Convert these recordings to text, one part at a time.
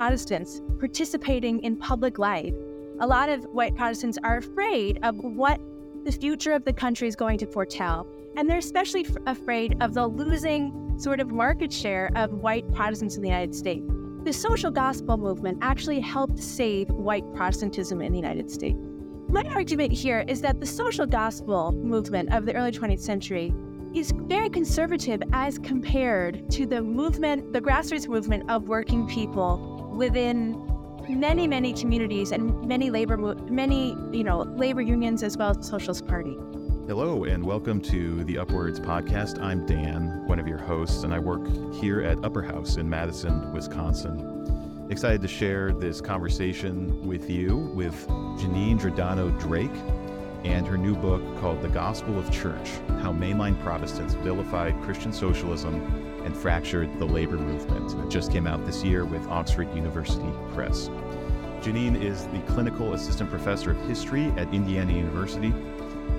Protestants participating in public life. A lot of white Protestants are afraid of what the future of the country is going to foretell. And they're especially f- afraid of the losing sort of market share of white Protestants in the United States. The social gospel movement actually helped save white Protestantism in the United States. My argument here is that the social gospel movement of the early 20th century is very conservative as compared to the movement, the grassroots movement of working people within many, many communities and many labor, many you know, labor unions as well as Socialist Party. Hello and welcome to the UpWords podcast. I'm Dan, one of your hosts, and I work here at Upper House in Madison, Wisconsin. Excited to share this conversation with you with Janine Giordano Drake and her new book called The Gospel of Church How Mainline Protestants Vilified Christian Socialism and Fractured the Labor Movement. It just came out this year with Oxford University Press. Janine is the clinical assistant professor of history at Indiana University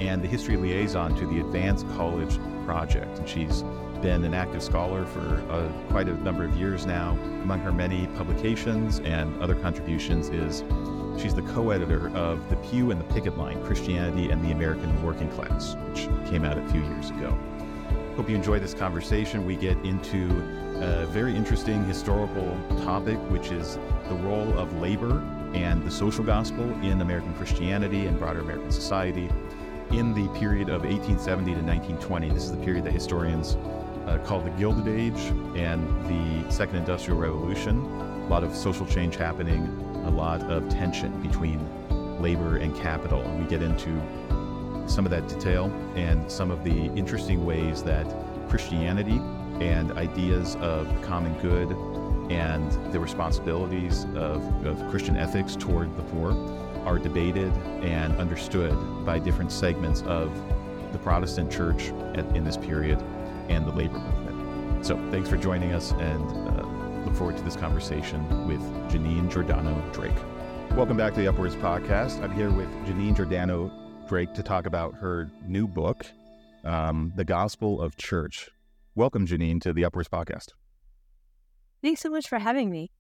and the history liaison to the Advance College Project. And she's been an active scholar for uh, quite a number of years now. Among her many publications and other contributions is She's the co editor of The Pew and the Picket Line Christianity and the American Working Class, which came out a few years ago. Hope you enjoy this conversation. We get into a very interesting historical topic, which is the role of labor and the social gospel in American Christianity and broader American society in the period of 1870 to 1920. This is the period that historians uh, call the Gilded Age and the Second Industrial Revolution. A lot of social change happening a lot of tension between labor and capital. And we get into some of that detail and some of the interesting ways that Christianity and ideas of common good and the responsibilities of, of Christian ethics toward the poor are debated and understood by different segments of the Protestant church at, in this period and the labor movement. So, thanks for joining us, and uh, Look forward to this conversation with Janine Giordano Drake. Welcome back to the UpWords podcast. I'm here with Janine Giordano Drake to talk about her new book, um, The Gospel of Church. Welcome, Janine, to the UpWords podcast. Thanks so much for having me.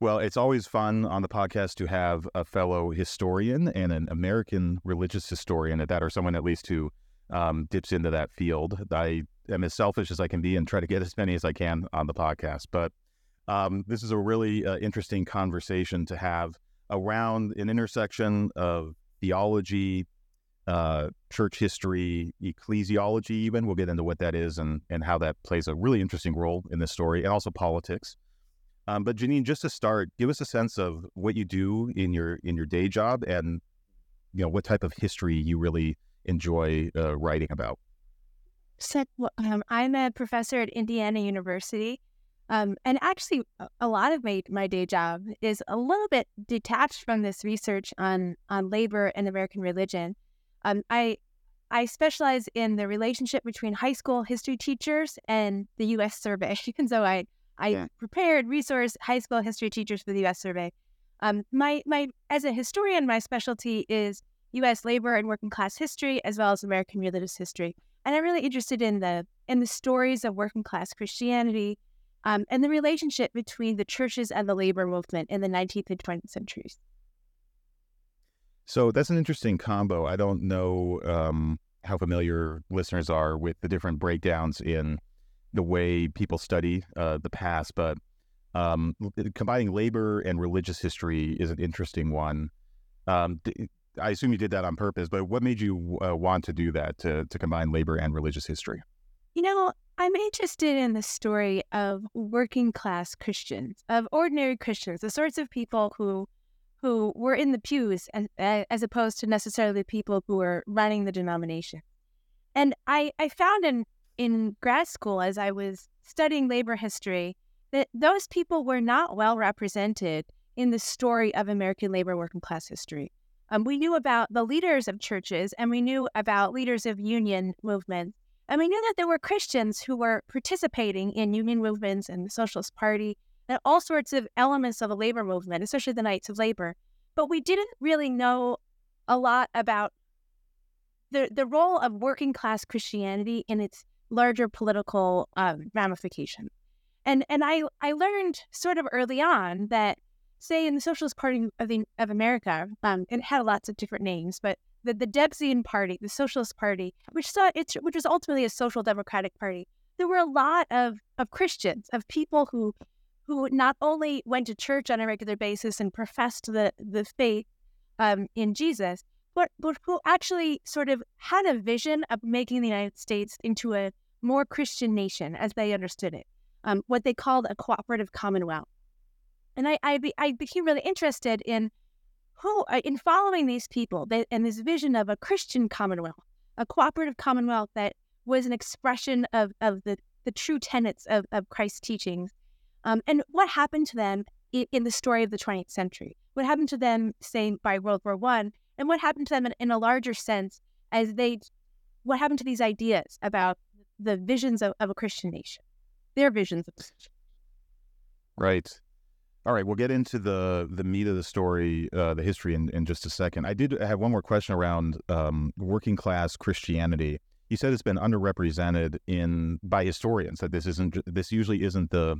Well, it's always fun on the podcast to have a fellow historian and an American religious historian at that, or someone at least who um, dips into that field. I am as selfish as I can be and try to get as many as I can on the podcast. But um, this is a really uh, interesting conversation to have around an intersection of theology, uh, church history, ecclesiology, even. We'll get into what that is and, and how that plays a really interesting role in this story, and also politics. Um, but Janine, just to start, give us a sense of what you do in your in your day job, and you know what type of history you really enjoy uh, writing about. So, um, I'm a professor at Indiana University. Um, and actually, a lot of my, my day job is a little bit detached from this research on, on labor and American religion. Um, I, I specialize in the relationship between high school history teachers and the U.S. Survey. and so I, I yeah. prepared resource high school history teachers for the U.S. Survey. Um, my, my, as a historian, my specialty is U.S. labor and working class history, as well as American religious history. And I'm really interested in the in the stories of working class Christianity um, and the relationship between the churches and the labor movement in the 19th and 20th centuries. So that's an interesting combo. I don't know um, how familiar listeners are with the different breakdowns in the way people study uh, the past, but um, combining labor and religious history is an interesting one. Um, I assume you did that on purpose, but what made you uh, want to do that to, to combine labor and religious history? You know, I'm interested in the story of working class Christians, of ordinary Christians, the sorts of people who who were in the pews and, uh, as opposed to necessarily people who were running the denomination. And I, I found in, in grad school, as I was studying labor history, that those people were not well represented in the story of American labor working class history. Um, we knew about the leaders of churches and we knew about leaders of union movements. And we knew that there were Christians who were participating in union movements and the Socialist Party and all sorts of elements of the labor movement, especially the Knights of Labor. But we didn't really know a lot about the, the role of working class Christianity in its larger political um, ramification. And and I I learned sort of early on that say in the Socialist Party of the of America, um, it had lots of different names, but the, the Debsian Party, the Socialist Party, which saw it, which was ultimately a social democratic party, there were a lot of of Christians, of people who who not only went to church on a regular basis and professed the the faith um, in Jesus, but but who actually sort of had a vision of making the United States into a more Christian nation as they understood it, um, what they called a cooperative commonwealth. And I I, be, I became really interested in who uh, in following these people they, and this vision of a Christian commonwealth, a cooperative commonwealth that was an expression of of the the true tenets of, of Christ's teachings um, and what happened to them in, in, the story of the 20th century? What happened to them, say, by World War One, and what happened to them in, in, a larger sense as they, what happened to these ideas about the visions of, of a Christian nation, their visions of Right. All right, we'll get into the the meat of the story, uh, the history, in, in just a second. I did have one more question around um, working class Christianity. You said it's been underrepresented in by historians. That this isn't this usually isn't the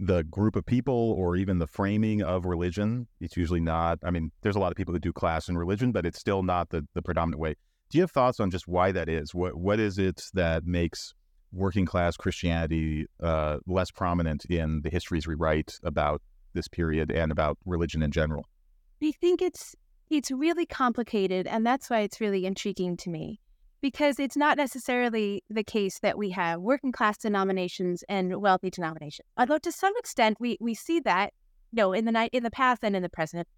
the group of people or even the framing of religion. It's usually not, I mean, there's a lot of people that do class in religion, but it's still not the, the predominant way. Do you have thoughts on just why that is? What What is it that makes working class Christianity uh, less prominent in the histories we write about this period and about religion in general? I think it's it's really complicated, and that's why it's really intriguing to me because it's not necessarily the case that we have working class denominations and wealthy denominations. Although to some extent we we see that, you know, in the night in the past and in the present.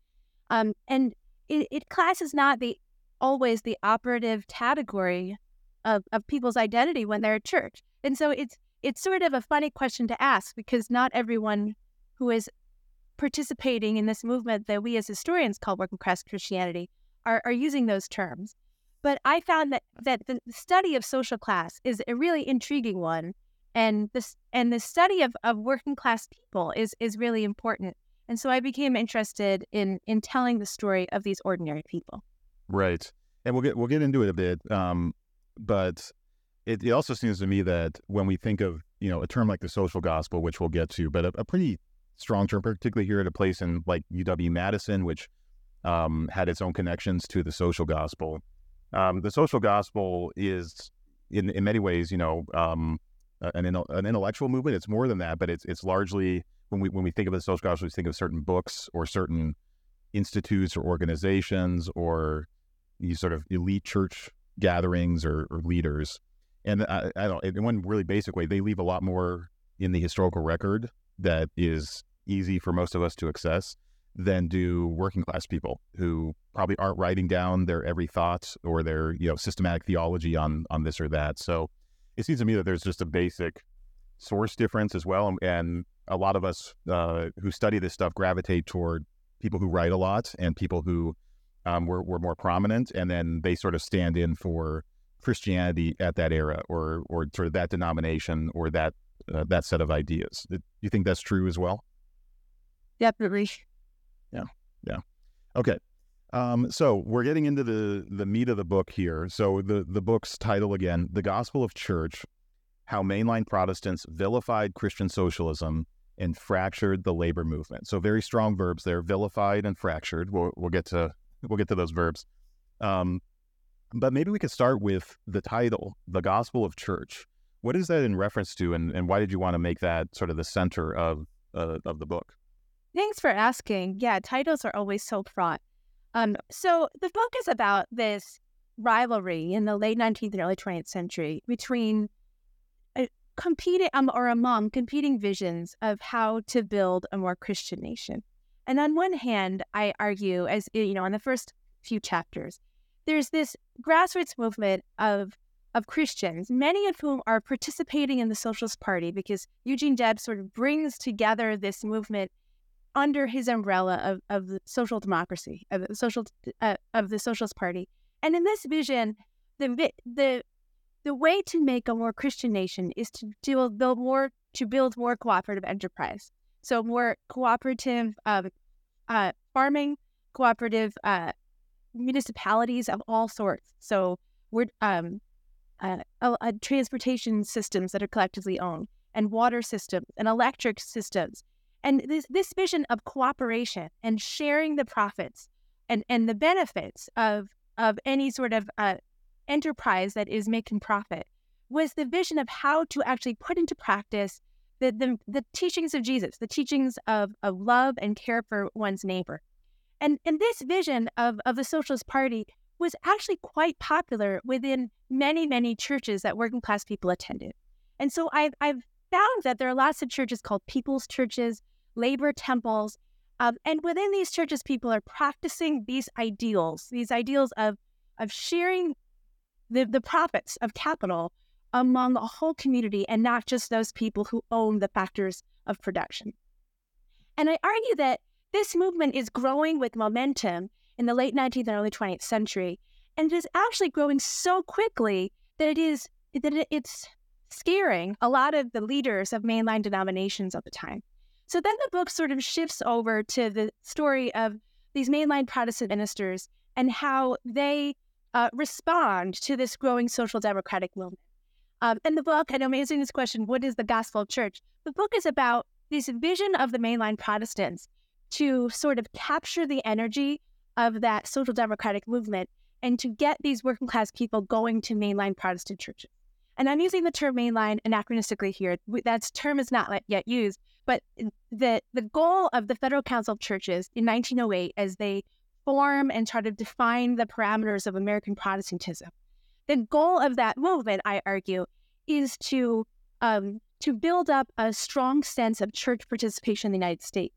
Um, and it, it class is not the always the operative category of, of people's identity when they're at church. And so it's it's sort of a funny question to ask because not everyone who is participating in this movement that we as historians call working class Christianity are, are using those terms. But I found that that the study of social class is a really intriguing one, and this and the study of, of working class people is is really important. And so I became interested in in telling the story of these ordinary people. Right, and we'll get we'll get into it a bit. Um, but it, it also seems to me that when we think of you know a term like the social gospel, which we'll get to, but a, a pretty strong term, particularly here at a place in like UW Madison, which um, had its own connections to the social gospel. Um, the social gospel is, in in many ways, you know, um, an an intellectual movement. It's more than that, but it's it's largely when we when we think of the social gospel, we think of certain books or certain institutes or organizations or these sort of elite church gatherings or, or leaders. And I, I don't. In one really basic way, they leave a lot more in the historical record that is easy for most of us to access than do working class people who probably aren't writing down their every thought or their you know systematic theology on on this or that. So it seems to me that there's just a basic source difference as well, and, a lot of us uh, who study this stuff gravitate toward people who write a lot and people who um, were, were more prominent, and then they sort of stand in for Christianity at that era or or sort of that denomination or that uh, that set of ideas. Do you think that's true as well? Definitely. Yeah. Yeah. Okay. Um, so we're getting into the the meat of the book here. So the the book's title again, "The Gospel of Church: How Mainline Protestants Vilified Christian Socialism and Fractured the Labor Movement." So very strong verbs there: vilified and fractured. We'll we'll get to we'll get to those verbs. Um, but maybe we could start with the title, "The Gospel of Church." What is that in reference to, and, and why did you want to make that sort of the center of uh, of the book? Thanks for asking. Yeah, titles are always so fraught. Um, so the book is about this rivalry in the late 19th and early 20th century between uh, competing um, or among competing visions of how to build a more Christian nation. And on one hand, I argue, as you know, in the first few chapters, there's this grassroots movement of of Christians, many of whom are participating in the Socialist Party because Eugene Debs sort of brings together this movement under his umbrella of, of the social democracy of the social uh, of the Socialist Party. And in this vision, the the the way to make a more Christian nation is to do, build more to build more cooperative enterprise. So more cooperative uh, uh, farming, cooperative uh, municipalities of all sorts. So we're um, uh, transportation systems that are collectively owned and water systems and electric systems. And this, this vision of cooperation and sharing the profits and, and the benefits of, of any sort of uh, enterprise that is making profit was the vision of how to actually put into practice the, the, the teachings of Jesus, the teachings of, of love and care for one's neighbor. And, and this vision of, of the Socialist Party was actually quite popular within many, many churches that working class people attended. And so I've, I've found that there are lots of churches called people's churches, labor temples. Um, and within these churches, people are practicing these ideals, these ideals of, of sharing the, the profits of capital among a whole community and not just those people who own the factors of production. And I argue that this movement is growing with momentum in the late 19th and early 20th century, and it is actually growing so quickly that it is that it's scaring a lot of the leaders of mainline denominations of the time. So then the book sort of shifts over to the story of these mainline Protestant ministers and how they uh, respond to this growing social democratic movement. Um, the book, I know I'm answering this question, what is the gospel church? The book is about this vision of the mainline Protestants to sort of capture the energy of that social democratic movement and to get these working class people going to mainline Protestant churches. And I'm using the term mainline anachronistically here. That term is not yet used, but the, the goal of the Federal Council of Churches in 1908, as they form and try to define the parameters of American Protestantism, the goal of that movement, I argue, is to um, to build up a strong sense of church participation in the United States.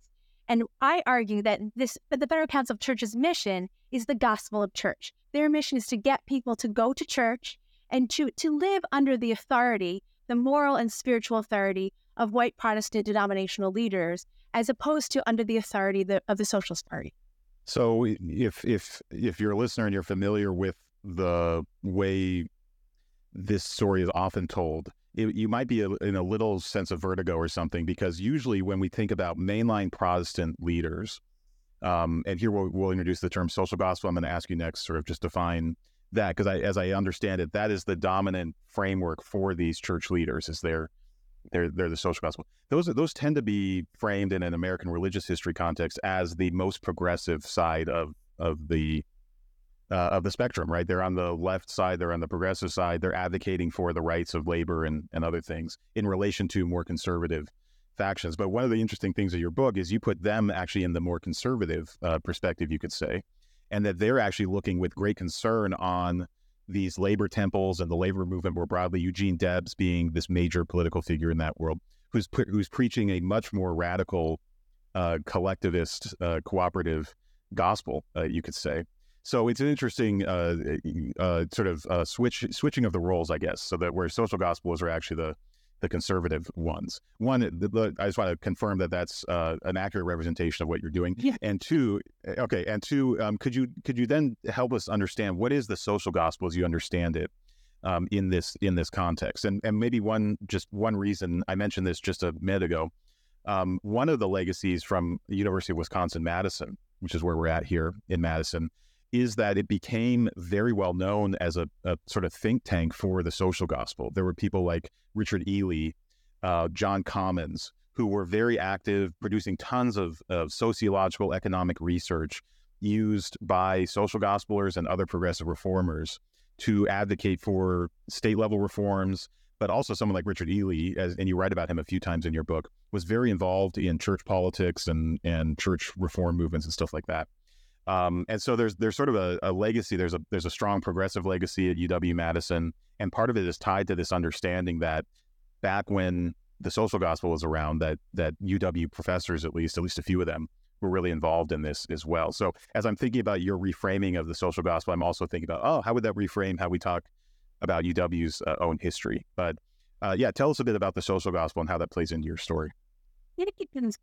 And I argue that this that the Federal Council of Churches' mission is the gospel of church. Their mission is to get people to go to church and to to live under the authority, the moral and spiritual authority of white Protestant denominational leaders, as opposed to under the authority the, of the Socialist Party. So, if if if you're a listener and you're familiar with the way this story is often told, it, you might be a, in a little sense of vertigo or something because usually when we think about mainline Protestant leaders, um, and here we'll, we'll, introduce the term social gospel. I'm going to ask you next, sort of just define that because as I understand it, that is the dominant framework for these church leaders. Is they're they're they're the social gospel. Those those tend to be framed in an American religious history context as the most progressive side of of the uh, of the spectrum, right? They're on the left side, they're on the progressive side, they're advocating for the rights of labor and, and other things in relation to more conservative factions. But one of the interesting things of your book is you put them actually in the more conservative uh, perspective, you could say, and that they're actually looking with great concern on these labor temples and the labor movement more broadly. Eugene Debs being this major political figure in that world, who's who's preaching a much more radical, uh, collectivist, uh, cooperative gospel, uh, you could say. So it's an interesting uh, uh, sort of uh, switch switching of the roles, I guess, so that where social gospels are actually the the conservative ones. One, the, the, I just want to confirm that that's uh, an accurate representation of what you're doing. Yeah. And two, eh, okay, and two, um, could you could you then help us understand what is the social gospel as you understand it um, in this in this context? And and maybe one just one reason I mentioned this just a minute ago. Um, one of the legacies from the University of Wisconsin Madison, which is where we're at here in Madison, is that it became very well known as a, a, sort of think tank for the social gospel. There were people like Richard Ely, uh, John Commons, who were very active, producing tons of, of sociological, economic research used by social gospelers and other progressive reformers to advocate for state level reforms. But also, someone like Richard Ely, as, and you write about him a few times in your book, was very involved in church politics and, and church reform movements and stuff like that. Um, and so there's there's sort of a, a, legacy. There's a there's a strong progressive legacy at UW Madison, and part of it is tied to this understanding that back when the social gospel was around, that that UW professors, at least at least a few of them, were really involved in this as well. So as I'm thinking about your reframing of the social gospel, I'm also thinking about oh, how would that reframe how we talk about UW's uh, own history? But uh, yeah, tell us a bit about the social gospel and how that plays into your story.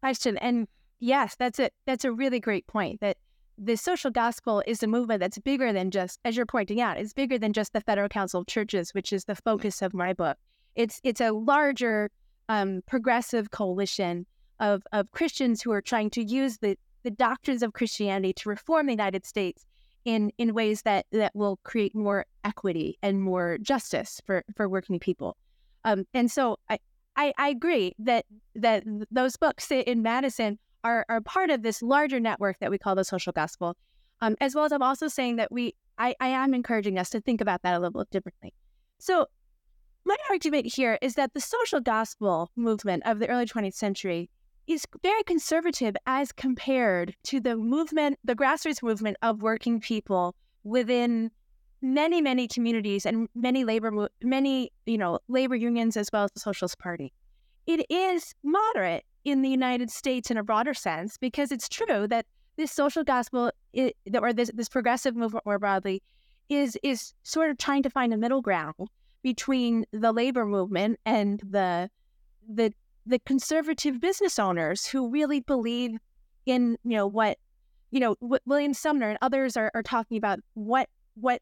Question, and yes, that's a that's a really great point. That the social gospel is a movement that's bigger than just, as you're pointing out, it's bigger than just the Federal Council of Churches, which is the focus of my book. It's it's a larger um, progressive coalition of of Christians who are trying to use the the doctrines of Christianity to reform the United States in in ways that that will create more equity and more justice for for working people. Um, and so I I, I agree that that those books in Madison are, are part of this larger network that we call the social gospel. Um, as well as I'm also saying that we I, I am encouraging us to think about that a little bit differently. So my argument here is that the social gospel movement of the early 20th century is very conservative as compared to the movement, the grassroots movement of working people within many, many communities and many labor, many you know labor unions as well as the Socialist Party. It is moderate in the United States in a broader sense because it's true that this social gospel, it, or this this progressive movement more broadly, is is sort of trying to find a middle ground between the labor movement and the the the conservative business owners who really believe in you know what you know what William Sumner and others are, are talking about what what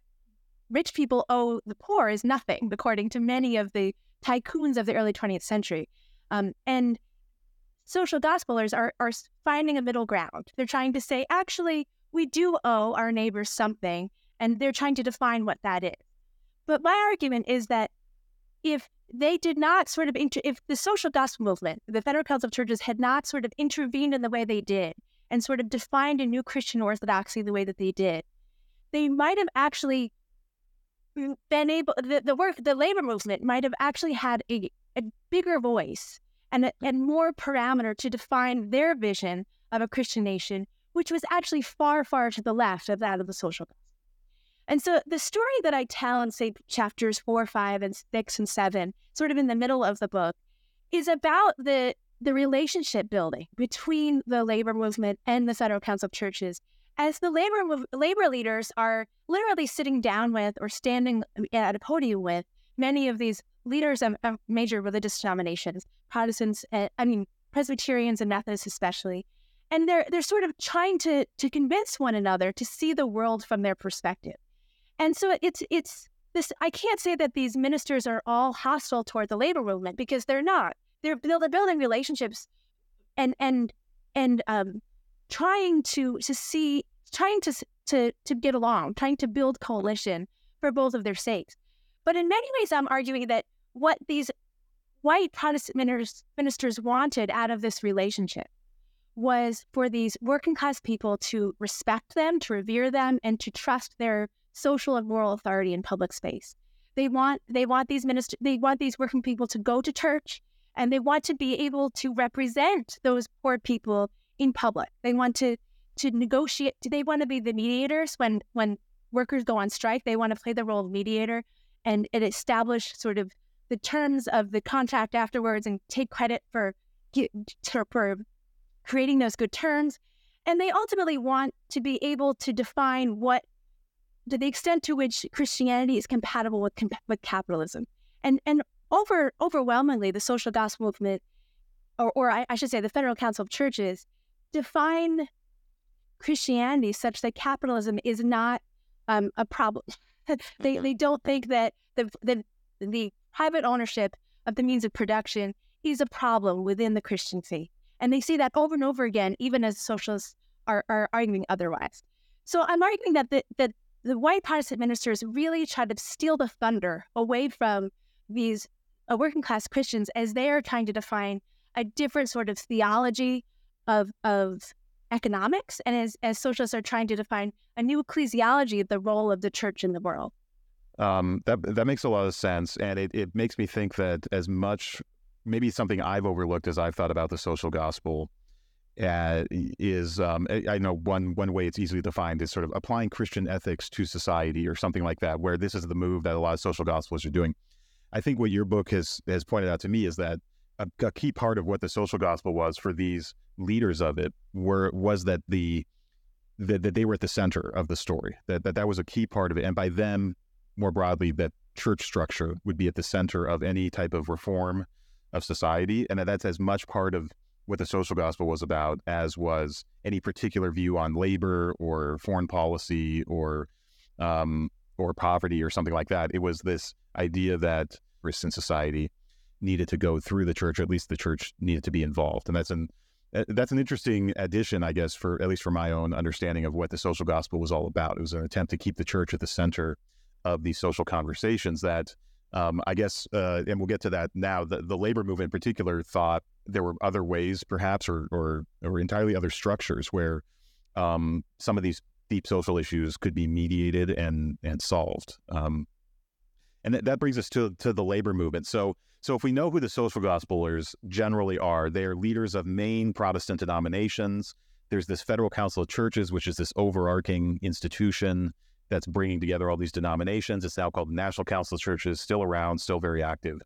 rich people owe the poor is nothing according to many of the tycoons of the early 20th century. Um, and social gospelers are, are finding a middle ground. They're trying to say actually we do owe our neighbors something and they're trying to define what that is. But my argument is that if they did not sort of, inter- if the social gospel movement, the Federal Council of Churches had not sort of intervened in the way they did and sort of defined a new Christian orthodoxy the way that they did, they might have actually been able, the, the work, the labor movement might have actually had a, a bigger voice and, mm-hmm. and more parameter to define their vision of a Christian nation, which was actually far, far to the left of that of the social gospel. And so the story that I tell in, say, chapters four, five, and six, and seven, sort of in the middle of the book, is about the the relationship building between the labor movement and the Federal Council of Churches, as the labor labor leaders are literally sitting down with or standing at a podium with many of these leaders of, of major religious denominations, Protestants, uh, I mean Presbyterians and Methodists especially, and they're they're sort of trying to to convince one another to see the world from their perspective. And so it's it's this. I can't say that these ministers are all hostile toward the labor movement because they're not. They're they're building relationships, and and and um, trying to to see, trying to to to get along, trying to build coalition for both of their sakes. But in many ways, I'm arguing that what these white Protestant ministers, wanted out of this relationship was for these working class people to respect them, to revere them, and to trust their social and moral authority in public space. They want they want these minister they want these working people to go to church and they want to be able to represent those poor people in public. They want to to negotiate do they want to be the mediators when when workers go on strike? They want to play the role of mediator and, and establish sort of the terms of the contract afterwards and take credit for for creating those good terms. And they ultimately want to be able to define what to the extent to which Christianity is compatible with with capitalism, and and over overwhelmingly the social gospel movement, or or I, I should say the Federal Council of Churches, define Christianity such that capitalism is not um, a problem. they they don't think that the, the the private ownership of the means of production is a problem within the Christian faith, and they see that over and over again, even as socialists are, are arguing otherwise. So I'm arguing that the, that the white Protestant ministers really try to steal the thunder away from these uh, working class Christians as they are trying to define a different sort of theology of of economics, and as as socialists are trying to define a new ecclesiology of the role of the church in the world. Um, that that makes a lot of sense, and it, it makes me think that as much maybe something I've overlooked as I've thought about the social gospel uh, is um, I know one one way it's easily defined is sort of applying Christian ethics to society or something like that, where this is the move that a lot of social gospels are doing. I think what your book has has pointed out to me is that a, a key part of what the social gospel was for these leaders of it were was that the that, that they were at the center of the story that, that that was a key part of it and by them more broadly that church structure would be at the center of any type of reform of society and that that's as much part of what the social gospel was about as was any particular view on labor or foreign policy or um, or poverty or something like that. It was this idea that Christian society needed to go through the church, or at least the church needed to be involved, and that's an uh, that's an interesting addition, I guess, for at least for my own understanding of what the social gospel was all about. It was an attempt to keep the church at the center of these social conversations that Um, I guess, uh, and we'll get to that now. The, the labor movement in particular thought there were other ways, perhaps, or or, or entirely other structures where um, some of these deep social issues could be mediated and and solved. Um, and th- that brings us to to the labor movement. So so if we know who the social gospelers generally are, they are leaders of main Protestant denominations. There's this Federal Council of Churches, which is this overarching institution that's bringing together all these denominations. It's now called National Council of Churches, still around, still very active.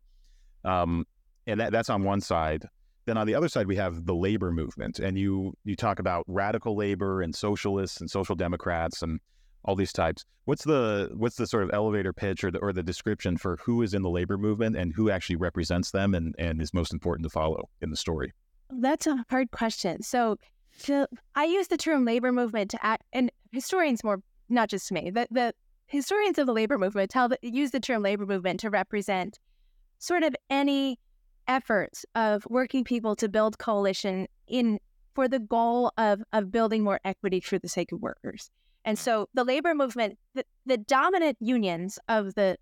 Um, and that, that's on one side. Then on the other side, we have the labor movement, and you you talk about radical labor and socialists and social democrats and all these types. What's the what's the sort of elevator pitch or the or the description for who is in the labor movement and who actually represents them and and is most important to follow in the story? That's a hard question. So, I use the term labor movement to act, and historians more not just me, the the historians of the labor movement tell use the term labor movement to represent sort of any efforts of working people to build coalition in for the goal of of building more equity for the sake of workers. And so the labor movement, the, the dominant unions of the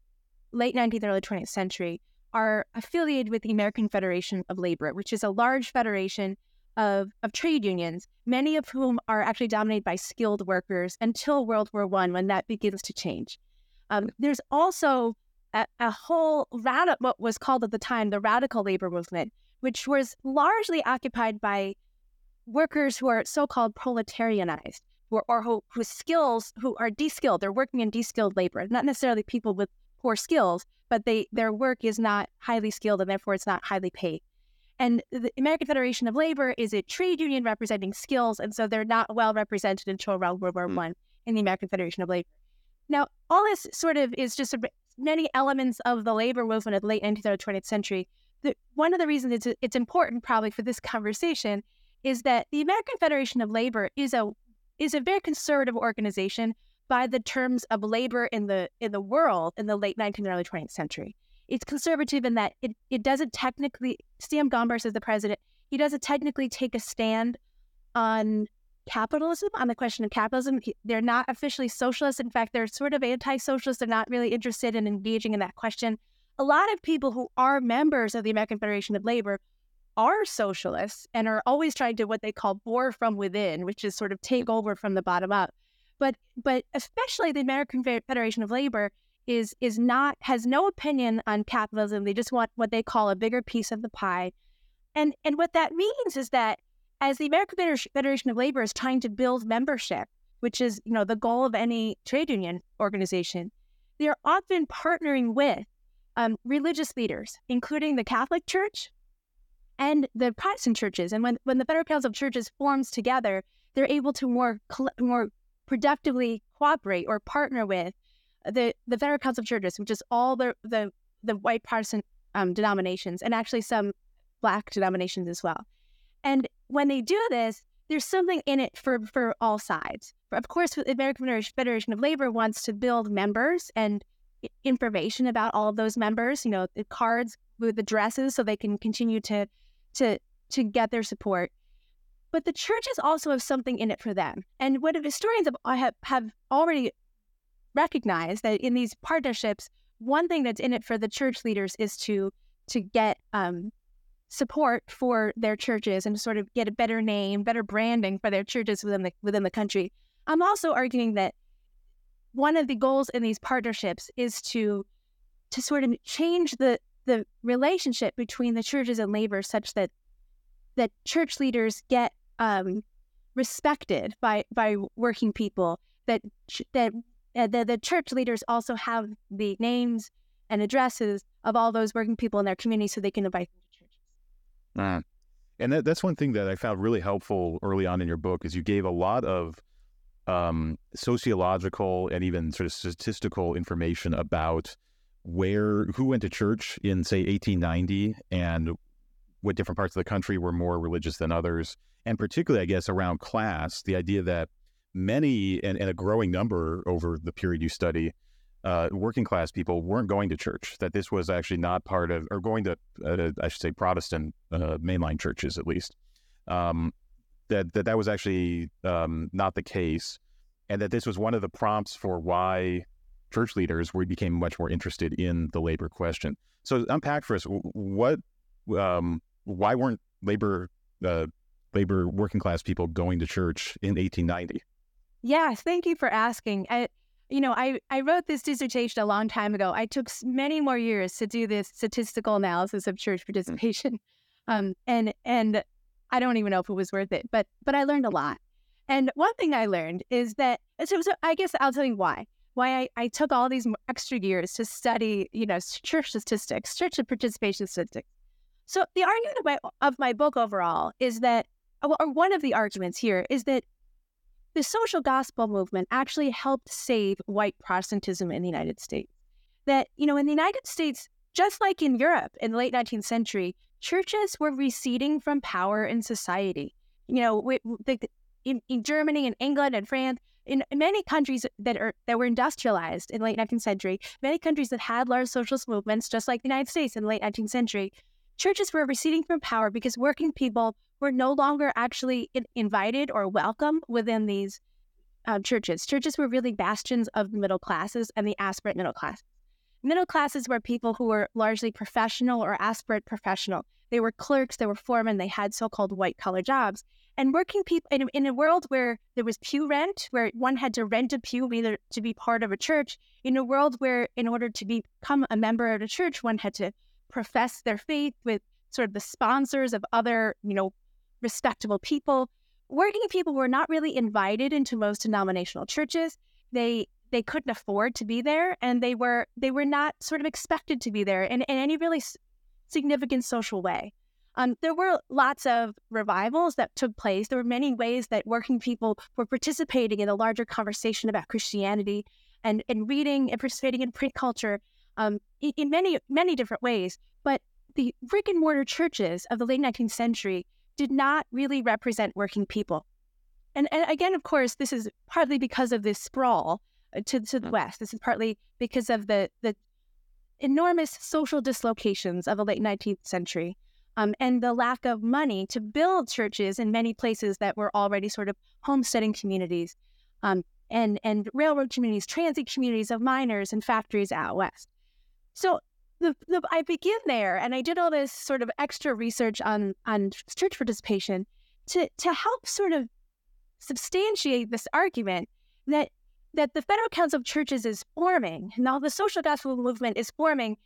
late 19th, early 20th century are affiliated with the American Federation of Labor, which is a large federation of, of trade unions, many of whom are actually dominated by skilled workers until World War One, when that begins to change. Um, there's also a, a whole rad- what was called at the time the radical labor movement, which was largely occupied by workers who are so-called proletarianized, or, or who, whose skills who are de-skilled. They're working in de-skilled labor, not necessarily people with poor skills, but they their work is not highly skilled and therefore it's not highly paid. And the American Federation of Labor is a trade union representing skills, and so they're not well represented until around World War mm. One in the American Federation of Labor. Now, all this sort of is just a, many elements of the labor movement of the late 19th or 20th century. The, one of the reasons it's, it's important, probably for this conversation, is that the American Federation of Labor is a is a very conservative organization by the terms of labor in the in the world in the late 19th and early 20th century. It's conservative in that it, it doesn't technically Sam Gompers is the president. He doesn't technically take a stand on capitalism, on the question of capitalism. They're not officially socialists. In fact, they're sort of anti socialists. They're not really interested in engaging in that question. A lot of people who are members of the American Federation of Labor are socialists and are always trying to what they call bore from within, which is sort of take over from the bottom up. But but especially the American Federation of Labor is is not has no opinion on capitalism. They just want what they call a bigger piece of the pie. And and what that means is that as the American Federation of Labor is trying to build membership, which is you know the goal of any trade union organization, they are often partnering with um, religious leaders, including the Catholic Church and the Protestant churches. And when when the Federal Council of Churches forms together, they're able to more more productively cooperate or partner with the the Federal Council of Churches, which is all the the the white Protestant um, denominations and actually some black denominations as well. And when they do this, there's something in it for, for all sides. Of course, the American Federation of Labor wants to build members and information about all of those members, you know, the cards with addresses so they can continue to to to get their support. But the churches also have something in it for them. And what historians have, have, have already recognized that in these partnerships, one thing that's in it for the church leaders is to to get um, support for their churches and sort of get a better name, better branding for their churches within the within the country. I'm also arguing that one of the goals in these partnerships is to to sort of change the the relationship between the churches and labor such that that church leaders get um, respected by by working people that that the, the church leaders also have the names and addresses of all those working people in their community so they can invite them to churches. uh, and that, that's one thing that I found really helpful early on in your book is you gave a lot of um, sociological and even sort of statistical information about where who went to church in say 1890 and what different parts of the country were more religious than others and particularly i guess around class the idea that many and, and a growing number over the period you study uh, working class people weren't going to church. That this was actually not part of, or going to, uh, I should say, Protestant uh, mainline churches at least. Um, that that that was actually um, not the case, and that this was one of the prompts for why church leaders we became much more interested in the labor question. So unpack for us what um, why weren't labor uh, labor working class people going to church in 1890? Yes, thank you for asking. I, you know, I, I wrote this dissertation a long time ago. I took many more years to do this statistical analysis of church hmm. participation, um, and and I don't even know if it was worth it, but but I learned a lot. And one thing I learned is that so, so I guess I'll tell you why why I, I took all these extra years to study, you know, church statistics, church participation statistics. So the argument of my, of my book overall is that, or one of the arguments here is that the social gospel movement actually helped save white Protestantism in the United States. That, you know, in the United States, just like in Europe in the late 19th century, churches were receding from power in society. You know, we, the, in, in Germany and England and France, in many countries that are that were industrialized in the late 19th century, many countries that had large socialist movements, just like the United States in the late 19th century, churches were receding from power because working people were no longer actually in, invited or welcome within these uh, churches. Churches were really bastions of the middle classes and the aspirant middle class. Middle classes were people who were largely professional or aspirant professional. They were clerks, they were foremen, they had so called white collar jobs. And working people in, in a world where there was pew rent, where one had to rent a pew either to be part of a church, in a world where in order to become a member of a church, one had to profess their faith with sort of the sponsors of other, you know, respectable people. Working people were not really invited into most denominational churches. They they couldn't afford to be there, and they were they were not sort of expected to be there in, in any really significant social way. Um, there were lots of revivals that took place. There were many ways that working people were participating in a larger conversation about Christianity and, and reading and participating in print culture um, in, in many, many different ways. But the brick and mortar churches of the late 19th century did not really represent working people. And, and again, of course, this is partly because of this sprawl uh, to, to the mm. west. This is partly because of the, the enormous social dislocations of the late 19th century um, and the lack of money to build churches in many places that were already sort of homesteading communities um, and, and railroad communities, transit communities of miners and factories out west. So the, the, I begin there, and I did all this sort of extra research on, on church participation to, to help sort of substantiate this argument that that the Federal Council of Churches is forming, now the social gospel movement is forming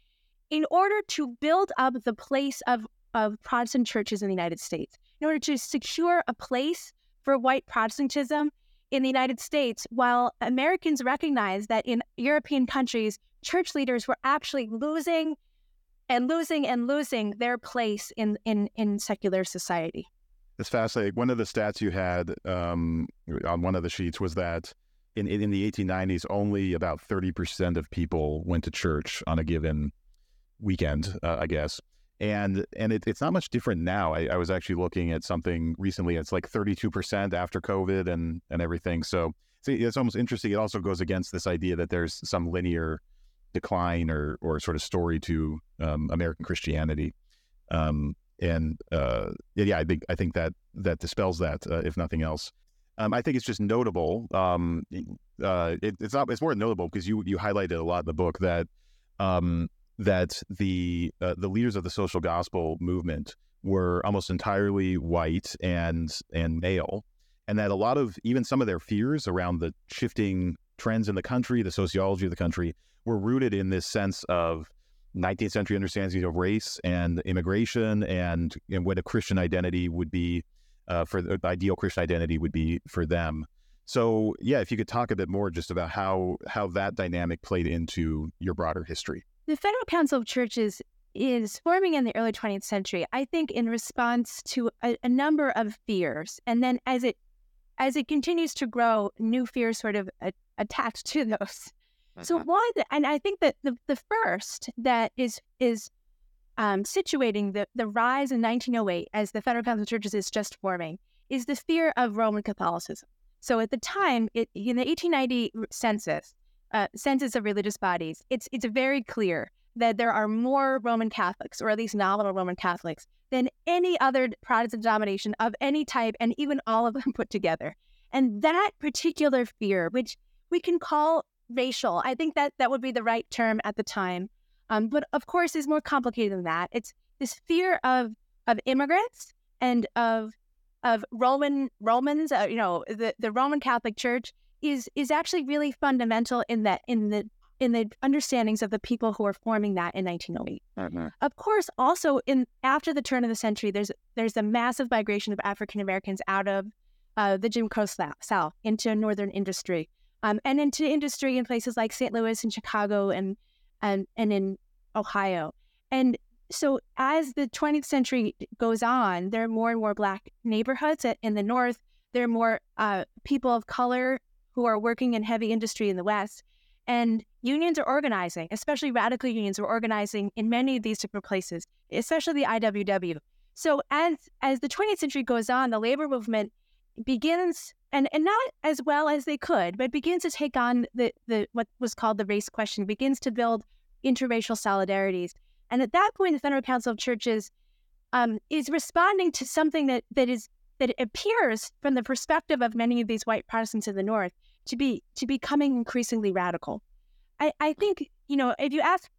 in order to build up the place of of Protestant churches in the United States in order to secure a place for white Protestantism in the United States, while Americans recognized that in European countries, church leaders were actually losing and losing and losing their place in, in, in secular society. It's fascinating. One of the stats you had um, on one of the sheets was that in, in the 1890s, only about 30% of people went to church on a given weekend, uh, I guess and and it, it's not much different now. I, I, was actually looking at something recently. It's like 32% after COVID and and everything. So, so it's almost interesting. It also goes against this idea that there's some linear decline or or sort of story to um, American Christianity. Um, and uh, yeah, I think I think that that dispels that, uh, if nothing else. Um, I think it's just notable. Um, uh, it, it's not. It's more notable because you you highlighted a lot in the book that um, that the uh, the leaders of the social gospel movement were almost entirely white and and male, and that a lot of even some of their fears around the shifting trends in the country, the sociology of the country, were rooted in this sense of 19th century understandings of race and immigration and, and what a Christian identity would be uh, for the ideal Christian identity would be for them. So yeah, if you could talk a bit more just about how how that dynamic played into your broader history. The Federal Council of Churches is forming in the early 20th century, I think, in response to a, a, number of fears. And then as it as it continues to grow, new fears sort of a, attached to those. So one, and I think that the, the first that is is um, situating the, the rise in 1908 as the Federal Council of Churches is just forming is the fear of Roman Catholicism. So at the time, it, in the 1890 census, uh, census of religious bodies, it's it's very clear that there are more Roman Catholics, or at least nominal Roman Catholics, than any other Protestant denomination of any type, and even all of them put together. And that particular fear, which we can call racial. I think that that would be the right term at the time. Um, but of course, is more complicated than that. It's this fear of of immigrants and of of Roman Romans. Uh, you know, the the Roman Catholic Church is is actually really fundamental in that in the in the understandings of the people who are forming that in 1908. Mm-hmm. Of course, also in after the turn of the century, there's there's a massive migration of African Americans out of uh, the Jim Crow South into northern industry, um, and into industry in places like St. Louis and Chicago and and and in Ohio. And so as the 20th century goes on, there are more and more black neighborhoods in the north. There are more uh, people of color who are working in heavy industry in the west. And unions are organizing, especially radical unions are organizing in many of these different places, especially the IWW. So as as the 20th century goes on, the labor movement begins and, and not as well as they could, but begins to take on the, the what was called the race question, begins to build interracial solidarities. And at that point, the Federal Council of Churches um, is responding to something that that is that appears from the perspective of many of these white Protestants in the North to be to becoming increasingly radical. I, I think, you know, if you ask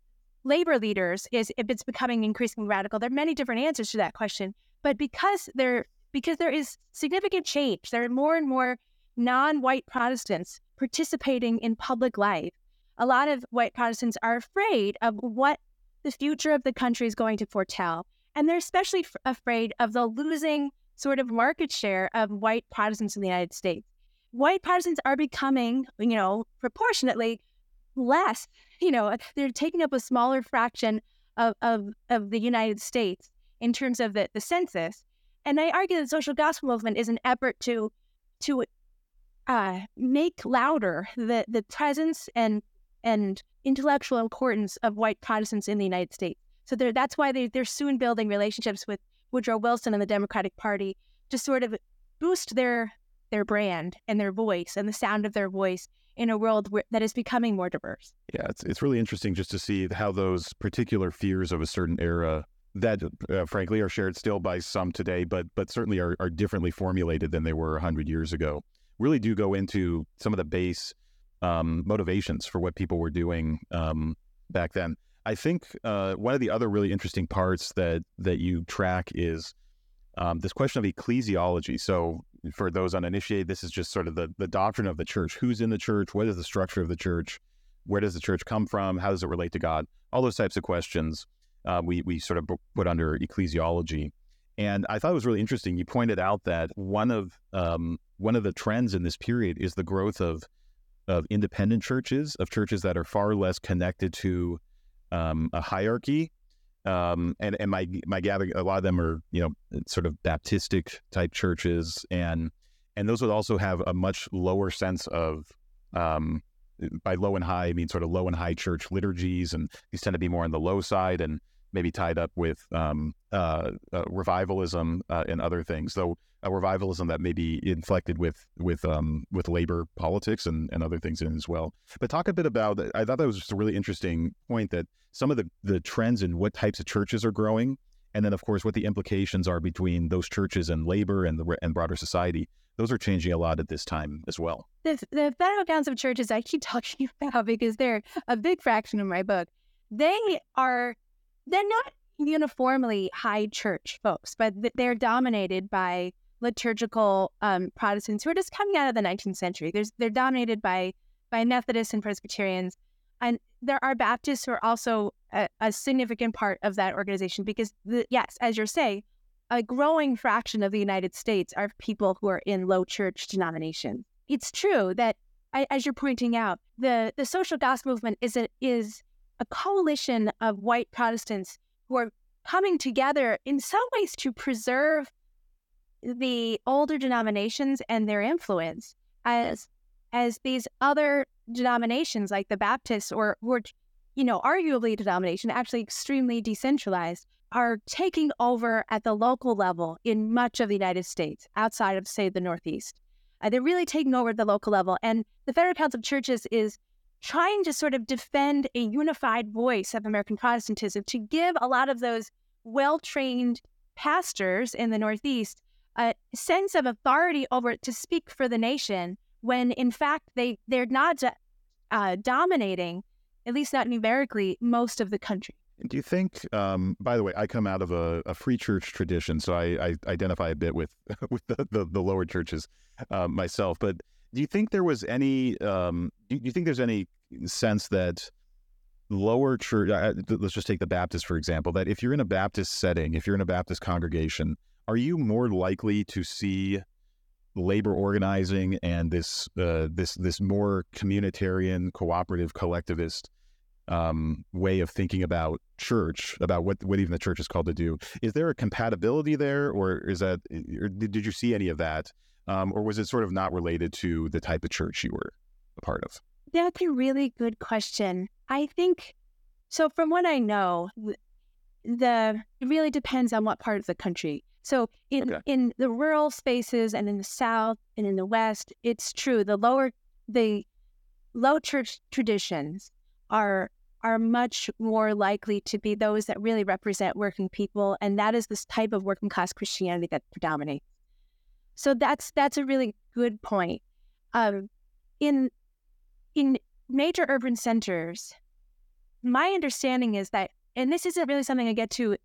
labor leaders is if it's becoming increasingly radical, there are many different answers to that question. But because there because there is significant change, there are more and more non-white Protestants participating in public life. A lot of white Protestants are afraid of what the future of the country is going to foretell. And they're especially f- afraid of the losing sort of market share of white Protestants in the United States. White Protestants are becoming, you know, proportionately less, you know, they're taking up a smaller fraction of, of, of the United States in terms of the, the census. And I argue that the social gospel movement is an effort to to uh, make louder the, the presence and and intellectual importance of white Protestants in the United States. So that's why they, they're soon building relationships with Woodrow Wilson and the Democratic Party to sort of boost their their brand and their voice and the sound of their voice in a world where, that is becoming more diverse. Yeah, it's it's really interesting just to see how those particular fears of a certain era that uh, frankly are shared still by some today, but but certainly are, are differently formulated than they were 100 years ago. Really do go into some of the base um, motivations for what people were doing um, back then. I think uh, one of the other really interesting parts that that you track is um, this question of ecclesiology. So, for those uninitiated, this is just sort of the the doctrine of the church. Who's in the church? What is the structure of the church? Where does the church come from? How does it relate to God? All those types of questions uh, we we sort of put under ecclesiology. And I thought it was really interesting. You pointed out that one of um, one of the trends in this period is the growth of of independent churches, of churches that are far less connected to um, a hierarchy. Um, and and my my gathering, a lot of them are you know sort of Baptistic type churches, and and those would also have a much lower sense of um, by low and high, I mean sort of low and high church liturgies, and these tend to be more on the low side. And maybe tied up with um, uh, uh, revivalism uh, and other things. Though a revivalism that may be inflected with with um, with labor politics and, and other things in as well. But talk a bit about. I thought that was just a really interesting point that some of the the trends in what types of churches are growing, and then of course what the implications are between those churches and labor and the and broader society. Those are changing a lot at this time as well. The, the council of churches I keep talking about because they're a big fraction of my book. They are they're not uniformly high church folks, but they're dominated by liturgical um, Protestants who are just coming out of the 19th century. There's, they're dominated by by Methodists and Presbyterians, and there are Baptists who are also a, a significant part of that organization because, the, yes, as you're saying, a growing fraction of the United States are people who are in low church denominations. It's true that, as you're pointing out, the the social gospel movement is a, is a coalition of white Protestants who are coming together in some ways to preserve the older denominations and their influence as as these other denominations like the Baptists or or you know arguably denomination actually extremely decentralized are taking over at the local level in much of the United States outside of say the Northeast. Uh, they're really taking over at the local level and the Federal Council of Churches is trying to sort of defend a unified voice of American Protestantism to give a lot of those well trained pastors in the Northeast a sense of authority over to speak for the nation when in fact they they're not uh, dominating, at least not numerically, most of the country. Do you think? Um, by the way, I come out of a, a free church tradition, so I, I, identify a bit with with the, the, the lower churches uh, myself. But do you think there was any? Um, do you think there's any sense that lower church? Let's just take the Baptist for example. That if you're in a Baptist setting, if you're in a Baptist congregation, are you more likely to see labor organizing and this uh, this this more communitarian, cooperative, collectivist um, way of thinking about church, about what, what even the church is called to do. Is there a compatibility there, or is that, or did you see any of that? Um, or was it sort of not related to the type of church you were a part of? That's a really good question. I think so. From what I know, the it really depends on what part of the country. So in okay. in the rural spaces and in the south and in the west, it's true. The lower the low church traditions are are much more likely to be those that really represent working people, and that is this type of working class Christianity that predominates. So that's that's a really good point. Um, in in major urban centers, my understanding is that, and this isn't really something I get to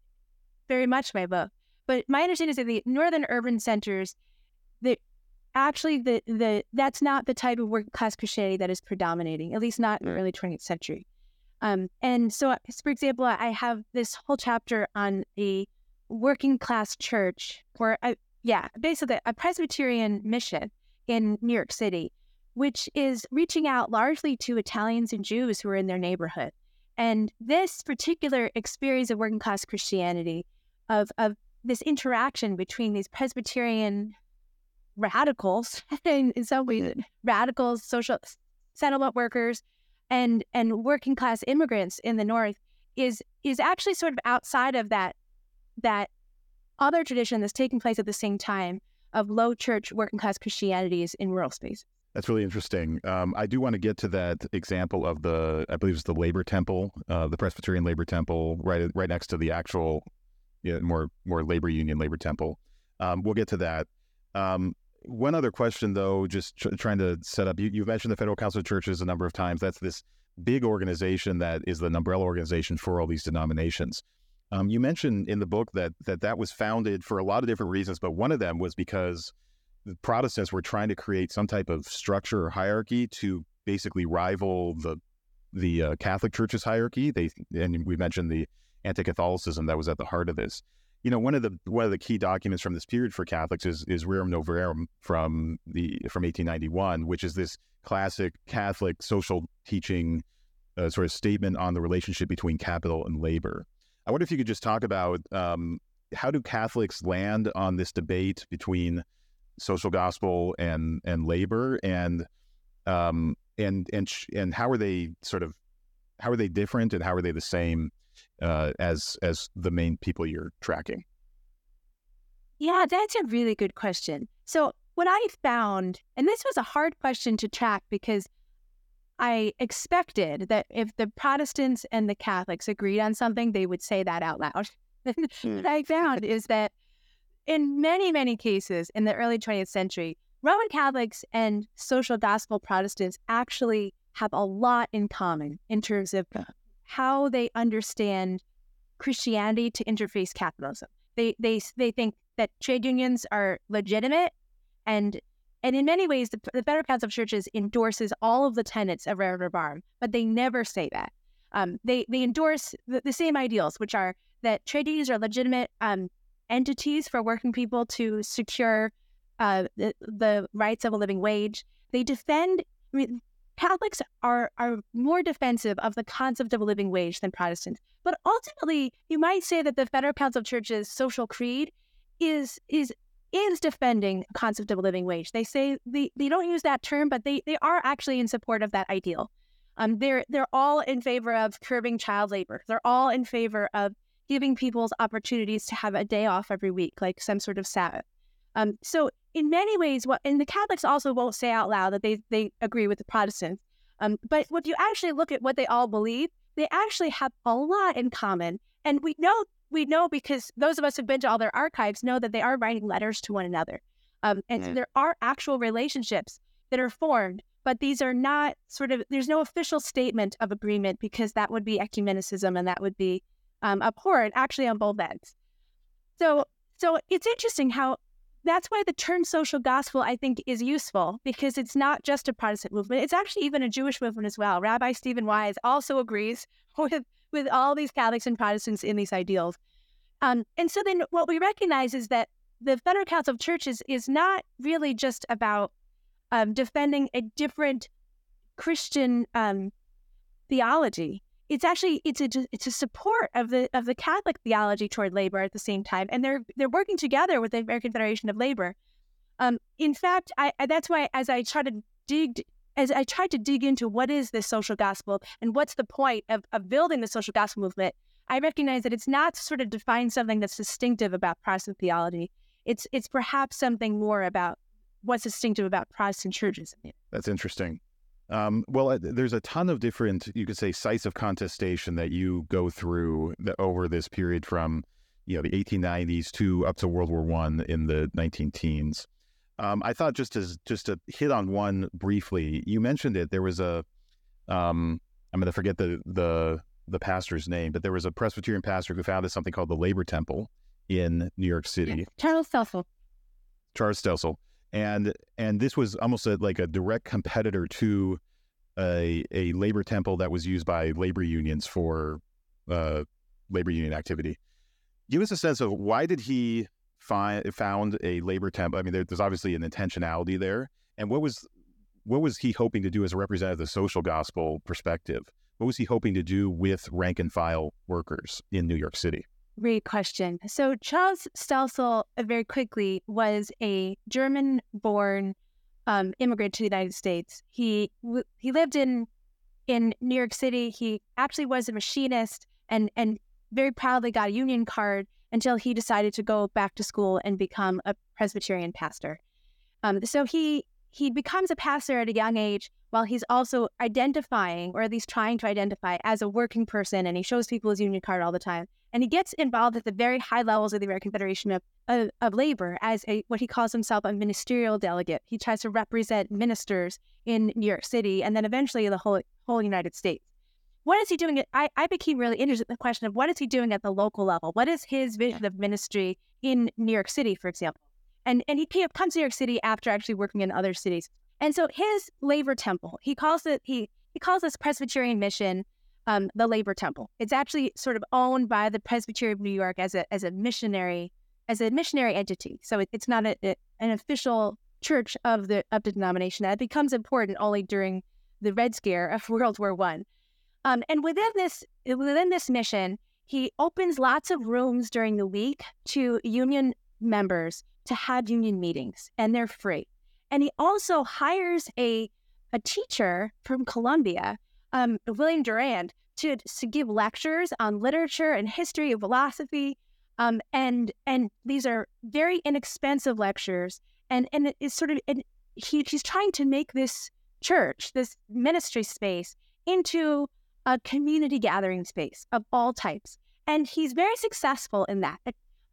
very much in my book, but my understanding is that the northern urban centers, that actually the the that's not the type of working class Christianity that is predominating, at least not in the early 20th century. Um, and so, for example, I have this whole chapter on a working class church, or a, yeah, basically a Presbyterian mission in New York City, which is reaching out largely to Italians and Jews who are in their neighborhood. And this particular experience of working class Christianity, of, of this interaction between these Presbyterian radicals, in, in some ways, mm-hmm. radicals, social settlement workers, and and working class immigrants in the north is is actually sort of outside of that that other tradition that's taking place at the same time of low church working class Christianities in rural spaces. That's really interesting. Um, I do want to get to that example of the, I believe it's the Labor Temple, uh, the Presbyterian Labor Temple, right right next to the actual, yeah, more more labor union labor temple. Um, we'll get to that. Um, one other question, though, just tr- trying to set up. You, you mentioned the Federal Council of Churches a number of times. That's this big organization that is the umbrella organization for all these denominations. Um, you mentioned in the book that that that was founded for a lot of different reasons, but one of them was because the Protestants were trying to create some type of structure or hierarchy to basically rival the the uh, Catholic Church's hierarchy. They and we mentioned the anti-Catholicism that was at the heart of this you know, one of the one of the key documents from this period for Catholics is is Rerum Novarum from the from 1891, which is this classic Catholic social teaching uh, sort of statement on the relationship between capital and labor. I wonder if you could just talk about um, how do Catholics land on this debate between social gospel and and labor, and um, and and and how are they sort of how are they different and how are they the same uh, as as the main people you're tracking? Yeah, that's a really good question. So what I found, and this was a hard question to track because I expected that if the Protestants and the Catholics agreed on something, they would say that out loud. mm. what I found is that in many, many cases in the early 20th century, Roman Catholics and social gospel Protestants actually have a lot in common in terms of how they understand Christianity to interface capitalism. They they they think that trade unions are legitimate, and and in many ways, the, the Federal Council of Churches endorses all of the tenets of Rerum Novarum, but they never say that. Um, they they endorse the, the, same ideals, which are that trade unions are legitimate um, entities for working people to secure uh, the, the rights of a living wage. They defend. I mean, Catholics are are more defensive of the concept of a living wage than Protestants. But ultimately, you might say that the Federal Council of Churches social creed is is is defending the concept of a living wage. They say they, they don't use that term, but they, they are actually in support of that ideal. Um, they're they're all in favor of curbing child labor. They're all in favor of giving people's opportunities to have a day off every week, like some sort of Sabbath. Um, so in many ways, what and the Catholics also won't say out loud that they they agree with the Protestants. Um, but if you actually look at what they all believe, they actually have a lot in common. And we know we know because those of us who've been to all their archives know that they are writing letters to one another. Um, and so there are actual relationships that are formed, but these are not sort of, there's no official statement of agreement because that would be ecumenicism and that would be um, abhorrent actually on both ends. So, so it's interesting how that's why the term social gospel, I think, is useful because it's not just a Protestant movement. It's actually even a Jewish movement as well. Rabbi Stephen Wise also agrees with, with all these Catholics and Protestants in these ideals. Um, and so then what we recognize is that the Federal Council of Churches is not really just about um, defending a different Christian um, theology it's actually it's a it's a support of the of the Catholic theology toward labor at the same time, and they're they're working together with the American Federation of Labor. Um, in fact, I, I, that's why as I try to dig as I tried to dig into what is this social gospel and what's the point of, of building the social gospel movement, I recognize that it's not sort of define something that's distinctive about Protestant theology. It's it's perhaps something more about what's distinctive about Protestant churches. That's interesting. Um, well, there's a ton of different, you could say, sites of contestation that you go through the, over this period from, you know, the 1890s to up to World War One in the 19 teens. Um, I thought just as just to hit on one briefly, you mentioned it. There was a, um, I'm going to forget the the the pastor's name, but there was a Presbyterian pastor who founded something called the Labor Temple in New York City. Yeah. Charles Stelzle. Charles Stelzle and and this was almost a, like a direct competitor to a a labor temple that was used by labor unions for uh, labor union activity. Give us a sense of why did he find found a labor temple? I mean, there, there's obviously an intentionality there, and what was what was he hoping to do as a representative of the social gospel perspective? What was he hoping to do with rank and file workers in New York City? Great question. So Charles Stelzle, uh, very quickly, was a German-born um, immigrant to the United States. He he lived in in New York City. He actually was a machinist and and very proudly got a union card until he decided to go back to school and become a Presbyterian pastor. Um, so he he becomes a pastor at a young age while he's also identifying, or at least trying to identify, as a working person, and he shows people his union card all the time. And he gets involved at the very high levels of the American Federation of, of, of Labor as a what he calls himself a ministerial delegate. He tries to represent ministers in New York City and then eventually the whole whole United States. What is he doing? I, I became really interested in the question of what is he doing at the local level? What is his vision of ministry in New York City, for example? And and he comes to New York City after actually working in other cities. And so his labor temple, he calls it he he calls this Presbyterian mission um, the Labor Temple. It's actually sort of owned by the Presbyterian of New York as a as a missionary as a missionary entity. So it, it's not a, a, an official church of the of the denomination. That becomes important only during the Red Scare of World War One. Um, and within this within this mission, he opens lots of rooms during the week to union members to have union meetings, and they're free. And he also hires a a teacher from Columbia um, William Durant to, to give lectures on literature and history of philosophy. Um, and and these are very inexpensive lectures. And and it is sort of and he, he's trying to make this church, this ministry space, into a community gathering space of all types. And he's very successful in that.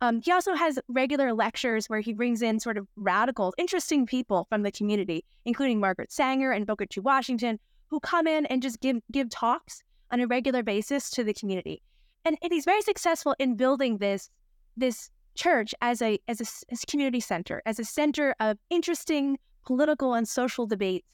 Um, he also has regular lectures where he brings in sort of radical, interesting people from the community, including Margaret Sanger and Booker T. Washington, who come in and just give give talks on a regular basis to the community. And, and he's very successful in building this this church as a as a, as a community center, as a center of interesting political and social debates,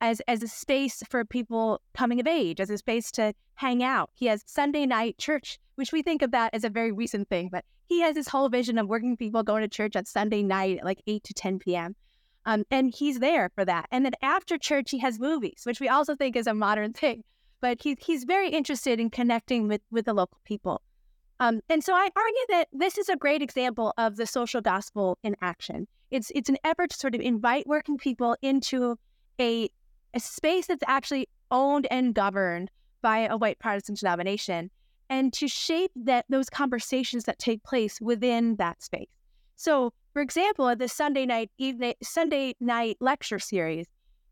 as as a space for people coming of age, as a space to hang out. He has Sunday night church, which we think of that as a very recent thing, but he has this whole vision of working people going to church on Sunday night at like 8 to 10 p.m. Um, and he's there for that. And then after church, he has movies, which we also think is a modern thing. But he, he's very interested in connecting with, with the local people. Um, and so I argue that this is a great example of the social gospel in action. It's it's an effort to sort of invite working people into a a space that's actually owned and governed by a white Protestant denomination, and to shape that those conversations that take place within that space. So for example, at the Sunday night evening Sunday night lecture series,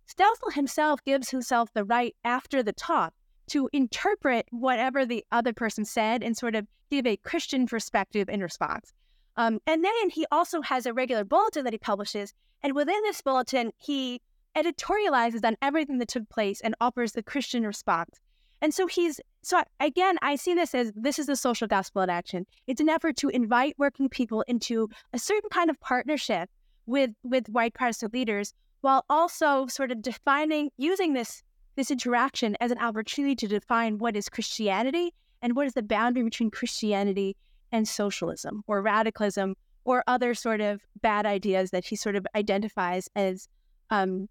Stelzle himself gives himself the right after the talk to interpret whatever the other person said and sort of give a Christian perspective in response. Um, and then he also has a regular bulletin that he publishes, and within this bulletin, he editorializes on everything that took place and offers the Christian response. And so he's so again, I see this as this is the social gospel in action. It's an effort to invite working people into a certain kind of partnership with with white Protestant leaders, while also sort of defining using this this interaction as an opportunity to define what is Christianity and what is the boundary between Christianity and socialism or radicalism or other sort of bad ideas that he sort of identifies as um,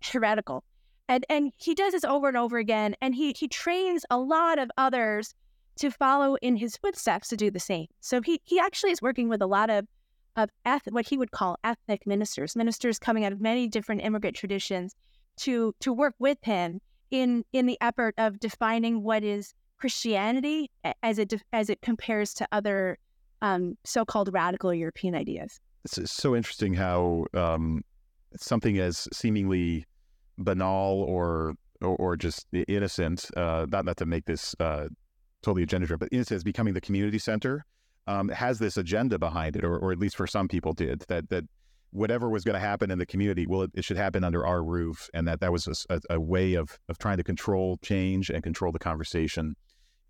heretical. And and he does this over and over again, and he he trains a lot of others to follow in his footsteps to do the same. So he he actually is working with a lot of of eth- what he would call ethnic ministers, ministers coming out of many different immigrant traditions, to to work with him in in the effort of defining what is Christianity as it as it compares to other um, so-called radical European ideas. It's so interesting how um, something as seemingly banal or or, or just innocent, uh, not not to make this uh, totally agenda driven, but innocent as becoming the community center um, has this agenda behind it, or, or at least for some people did that that whatever was going to happen in the community, well, it, it, should happen under our roof, and that that was a, a, way of of trying to control change and control the conversation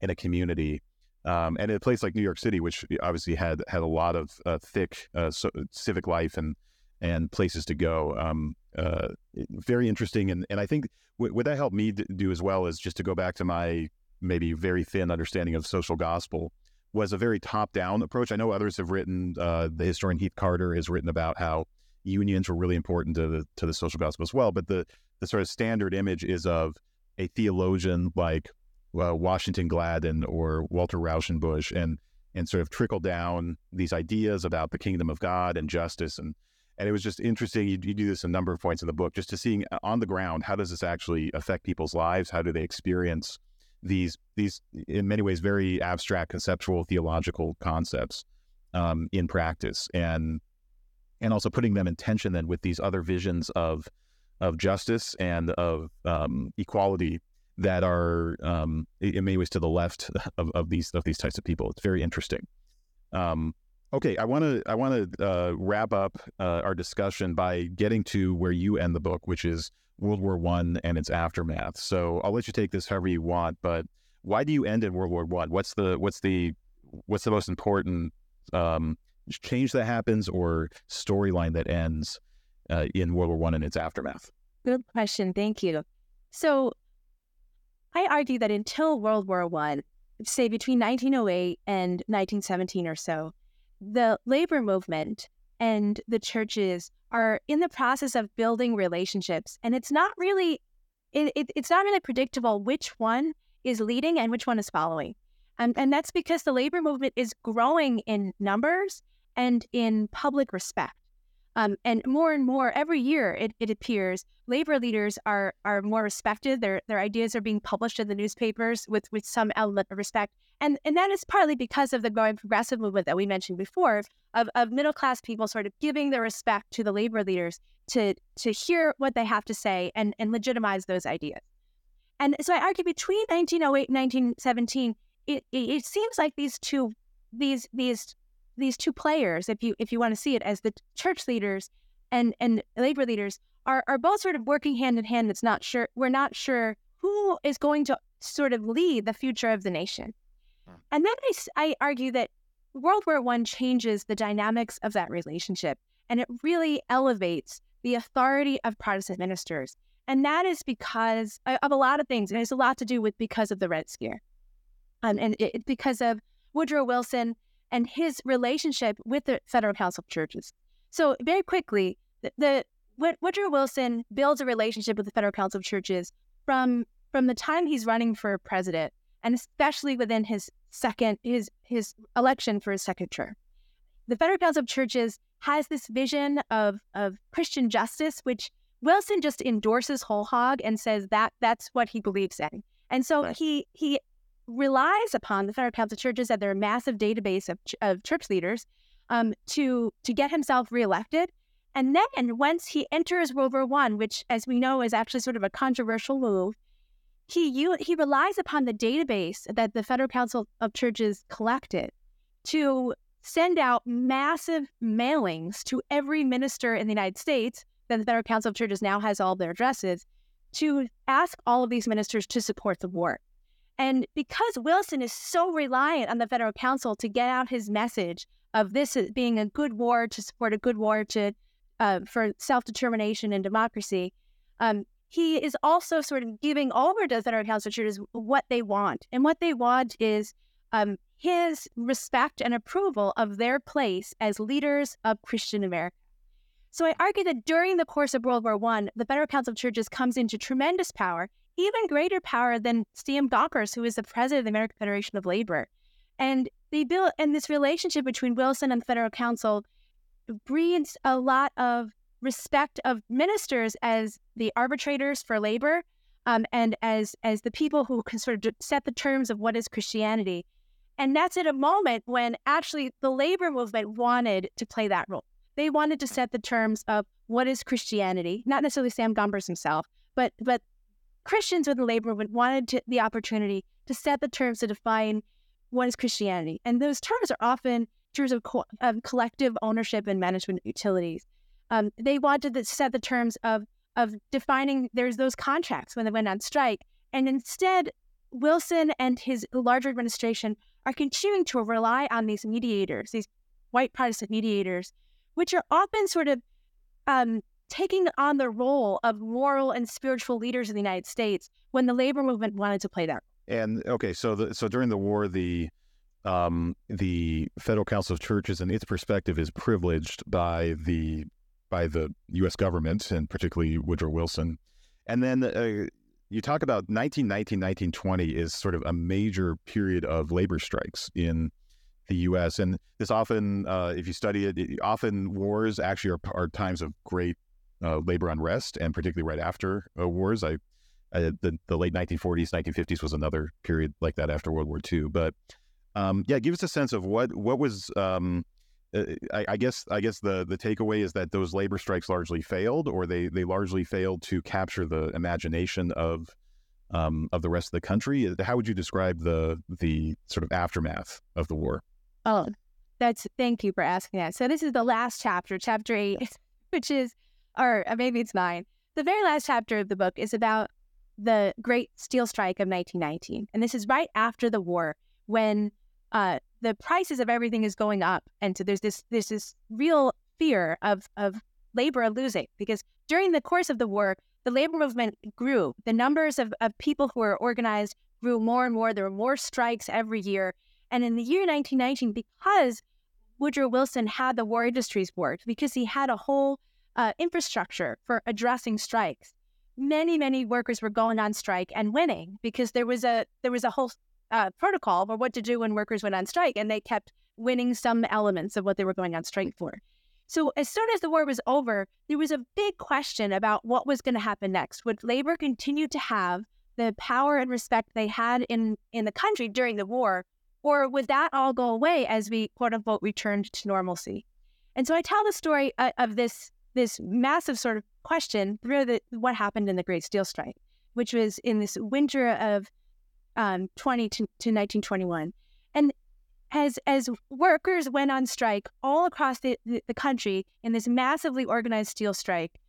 in a community. Um, and in a place like New York City, which obviously had had a lot of uh, thick uh, so, civic life and and places to go. Um, uh, very interesting, and and I think w- what that helped me do as well is just to go back to my maybe very thin understanding of social gospel was a very top down approach. I know others have written. Uh, the historian Heath Carter has written about how unions were really important to the to the social gospel as well. But the the sort of standard image is of a theologian like uh, Washington Gladden or Walter Rauschenbusch, and and sort of trickle down these ideas about the kingdom of God and justice and and it was just interesting. You, you, do this a number of points in the book, just to seeing uh, on the ground how does this actually affect people's lives? How do they experience these these in many ways very abstract, conceptual, theological concepts um, in practice, and and also putting them in tension then with these other visions of of justice and of um, equality that are um, in many ways to the left of, of these of these types of people. It's very interesting. Um, Okay, I want to I want to uh, wrap up uh, our discussion by getting to where you end the book, which is World War One and its aftermath. So I'll let you take this however you want, but why do you end in World War One? What's the what's the what's the most important um, change that happens or storyline that ends uh, in World War One and its aftermath? Good question. Thank you. So I argue that until World War One, say between 1908 and 1917 or so, the labor movement and the churches are in the process of building relationships and it's not really it, it, it's not really predictable which one is leading and which one is following. And, and that's because the labor movement is growing in numbers and in public respect um, and more and more every year, it, it appears labor leaders are are more respected. Their their ideas are being published in the newspapers with with some element of respect, and and that is partly because of the growing progressive movement that we mentioned before of, of middle class people sort of giving their respect to the labor leaders to to hear what they have to say and and legitimize those ideas. And so I argue between 1908 and 1917, it, it, it seems like these two these these these two players, if you if you want to see it as the church leaders and and labor leaders, are are both sort of working hand in hand. It's not sure we're not sure who is going to sort of lead the future of the nation. Hmm. And then I, I argue that World War One changes the dynamics of that relationship, and it really elevates the authority of Protestant ministers. And that is because of a lot of things. And it has a lot to do with because of the Red Scare. Um, and it, because of Woodrow Wilson and his relationship with the Federal Council of Churches. So, very quickly, the, the Woodrow Wilson builds a relationship with the Federal Council of Churches from from the time he's running for president, and especially within his second his his election for his second term. The Federal Council of Churches has this vision of of Christian justice, which Wilson just endorses whole hog and says that that's what he believes in. And so right. he he relies upon the Federal Council of Churches and their massive database of, of church leaders um, to to get himself reelected. And then once he enters World War One, which, as we know, is actually sort of a controversial move, he he relies upon the database that the Federal Council of Churches collected to send out massive mailings to every minister in the United States that the Federal Council of Churches now has all their addresses, to ask all of these ministers to support the war. And because Wilson is so reliant on the federal council to get out his message of this being a good war to support a good war to uh, for self determination and democracy, um, he is also sort of giving over to the federal council churches what they want, and what they want is um, his respect and approval of their place as leaders of Christian America. So I argue that during the course of World War I, the Federal Council of Churches comes into tremendous power even greater power than Sam Gompers, who is the president of the American Federation of Labor. And they built, and this relationship between Wilson and the Federal Council breeds a lot of respect of ministers as the arbitrators for labor um, and as as the people who can sort of set the terms of what is Christianity. And that's at a moment when actually the labor movement wanted to play that role. They wanted to set the terms of what is Christianity, not necessarily Sam Gompers himself, but but Christians within the labor movement wanted to, the opportunity to set the terms to define what is Christianity. And those terms are often terms of, co- of collective ownership and management utilities. Um, they wanted to set the terms of of defining there's those contracts when they went on strike. And instead, Wilson and his larger administration are continuing to rely on these mediators, these white Protestant mediators, which are often sort of um, taking on the role of moral and spiritual leaders in the United States when the labor movement wanted to play that. And okay, so the, so during the war, the um, the Federal Council of Churches and its perspective is privileged by the by the U.S. government and particularly Woodrow Wilson. And then uh, you talk about 1919, 1920 is sort of a major period of labor strikes in the U.S. And this often, uh, if you study it, it, often wars actually are, are times of great uh, labor unrest, and particularly right after uh, wars. I, I, the the late 1940s, 1950s was another period like that after World War II. But um, yeah, give us a sense of what what was. Um, uh, I, I, guess I guess the the takeaway is that those labor strikes largely failed, or they they largely failed to capture the imagination of um, of the rest of the country. Uh, how would you describe the the sort of aftermath of the war? Oh, that's thank you for asking that. So this is the last chapter, chapter eight, which is or uh, maybe it's nine. The very last chapter of the book is about the Great Steel Strike of 1919, and this is right after the war when uh, the prices of everything is going up, and so there's this there's this real fear of of labor losing because during the course of the war, the labor movement grew. The numbers of, of people who were organized grew more and more. There were more strikes every year. And in the year 1919, because Woodrow Wilson had the War Industries Board, because he had a whole uh, infrastructure for addressing strikes. Many, many workers were going on strike and winning because there was a there was a whole uh, protocol for what to do when workers went on strike, and they kept winning some elements of what they were going on strike for. So as soon as the war was over, there was a big question about what was going to happen next. Would labor continue to have the power and respect they had in in the country during the war, or would that all go away as we quote unquote returned to normalcy? And so I tell the story uh, of this this massive sort of question through the, what happened in the Great Steel Strike, which was in this winter of um, 20 to, to 1921. And as as workers went on strike all across the, the, the country in this massively organized steel strike,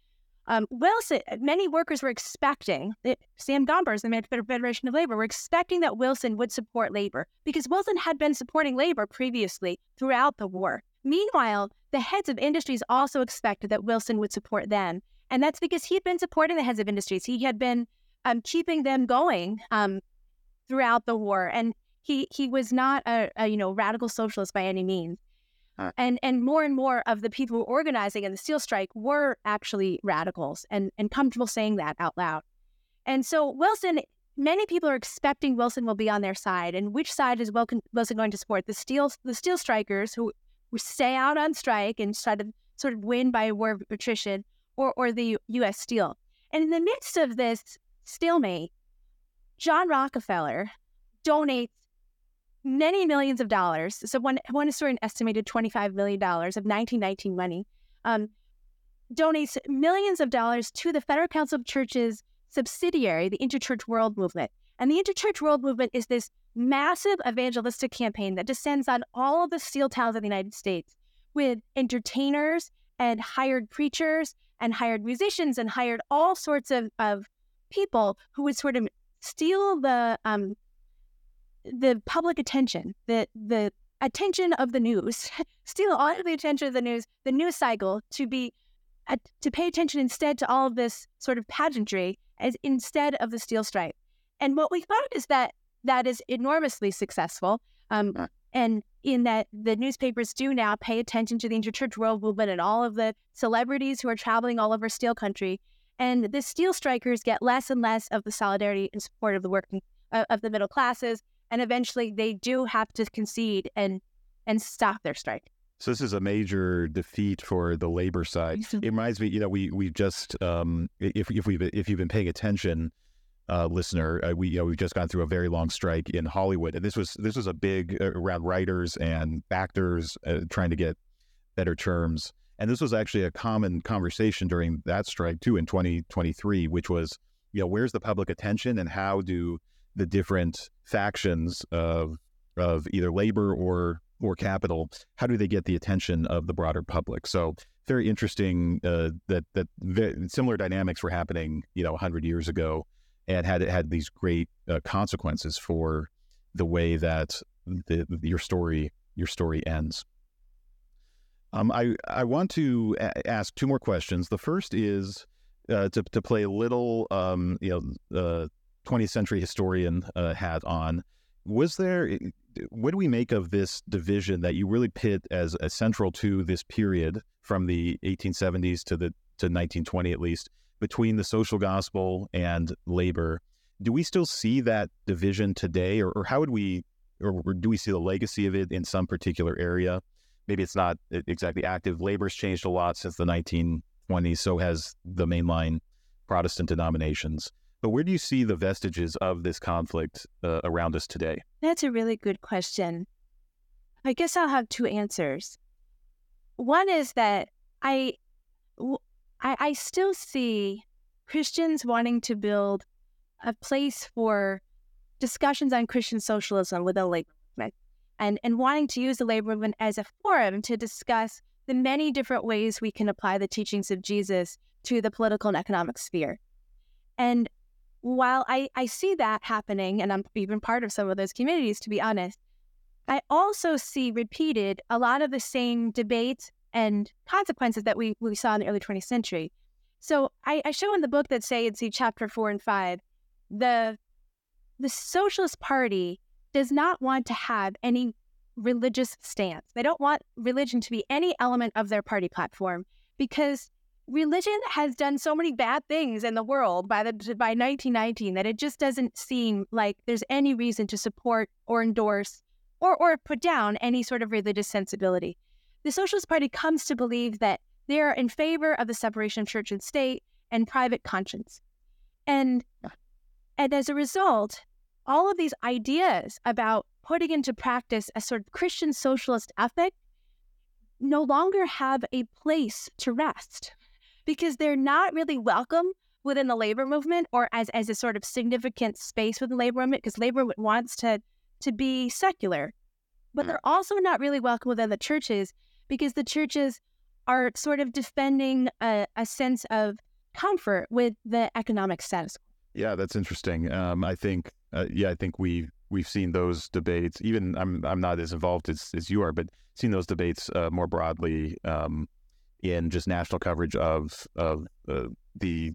um, Wilson, many workers were expecting, that Sam Gompers, the Federation of Labor, were expecting that Wilson would support labor because Wilson had been supporting labor previously throughout the war. Meanwhile, the heads of industries also expected that Wilson would support them. And that's because he'd been supporting the heads of industries. He had been um, keeping them going um, throughout the war. And he, he was not a, a, you know radical socialist by any means. Uh, and and more and more of the people who were organizing in the steel strike were actually radicals and, and comfortable saying that out loud. And so Wilson, many people are expecting Wilson will be on their side. And which side is Wilson going to support? The steel the steel strikers who stay out on strike and try to sort of win by war of attrition, or, or the U.S. Steel. And in the midst of this stalemate, John Rockefeller donates many millions of dollars. So one one historian estimated $25 million of 1919 money, um, donates millions of dollars to the Federal Council of Churches subsidiary, the Interchurch World Movement. And the Interchurch World Movement is this massive evangelistic campaign that descends on all of the steel towns of the United States with entertainers and hired preachers and hired musicians and hired all sorts of, of people who would sort of steal the um, the public attention, the the attention of the news, steal all of the attention of the news, the news cycle to be to pay attention instead to all of this sort of pageantry as instead of the steel stripe. And what we found is that that is enormously successful. Um, and in that the newspapers do now pay attention to the interchurch world movement and all of the celebrities who are traveling all over steel country. And the steel strikers get less and less of the solidarity and support of the working uh, of the middle classes, and eventually they do have to concede and and stop their strike. So this is a major defeat for the labor side. it reminds me, you know, we we just um, if if we if you've been paying attention, uh, listener, uh, we you know we've just gone through a very long strike in Hollywood, and this was this was a big uh, around writers and actors uh, trying to get better terms. And this was actually a common conversation during that strike too in 2023, which was, you know, where's the public attention and how do the different factions of of either labor or or capital, how do they get the attention of the broader public? So very interesting uh, that that similar dynamics were happening, you know, 100 years ago, and had had these great uh, consequences for the way that the, your story your story ends. Um, I I want to a- ask two more questions. The first is uh, to to play a little um, you know uh, 20th century historian uh, hat on. Was there what do we make of this division that you really pit as, as central to this period from the 1870s to the to 1920 at least between the social gospel and labor? Do we still see that division today, or, or how would we, or, or do we see the legacy of it in some particular area? maybe it's not exactly active. Labor's changed a lot since the 1920s. So has the mainline Protestant denominations. But where do you see the vestiges of this conflict uh, around us today? That's a really good question. I guess I'll have two answers. One is that I, I, I still see Christians wanting to build a place for discussions on Christian socialism with a labor movement and, and wanting to use the labor movement as a forum to discuss the many different ways we can apply the teachings of Jesus to the political and economic sphere. And while I, I see that happening, and I'm even part of some of those communities, to be honest, I also see repeated a lot of the same debates and consequences that we, we saw in the early 20th century. So I, I show in the book that say in see chapter four and five, the the Socialist Party does not want to have any religious stance. They don't want religion to be any element of their party platform because religion has done so many bad things in the world by the by 1919 that it just doesn't seem like there's any reason to support or endorse or or put down any sort of religious sensibility. The Socialist Party comes to believe that they are in favor of the separation of church and state and private conscience. And and as a result, all of these ideas about putting into practice a sort of Christian socialist ethic no longer have a place to rest because they're not really welcome within the labor movement or as, as a sort of significant space within the labor movement because labor wants to to be secular but mm. they're also not really welcome within the churches because the churches are sort of defending a, a sense of comfort with the economic status quo. yeah that's interesting um, i think uh, yeah, I think we we've seen those debates. Even I'm I'm not as involved as, as you are, but seen those debates uh, more broadly um, in just national coverage of of uh, the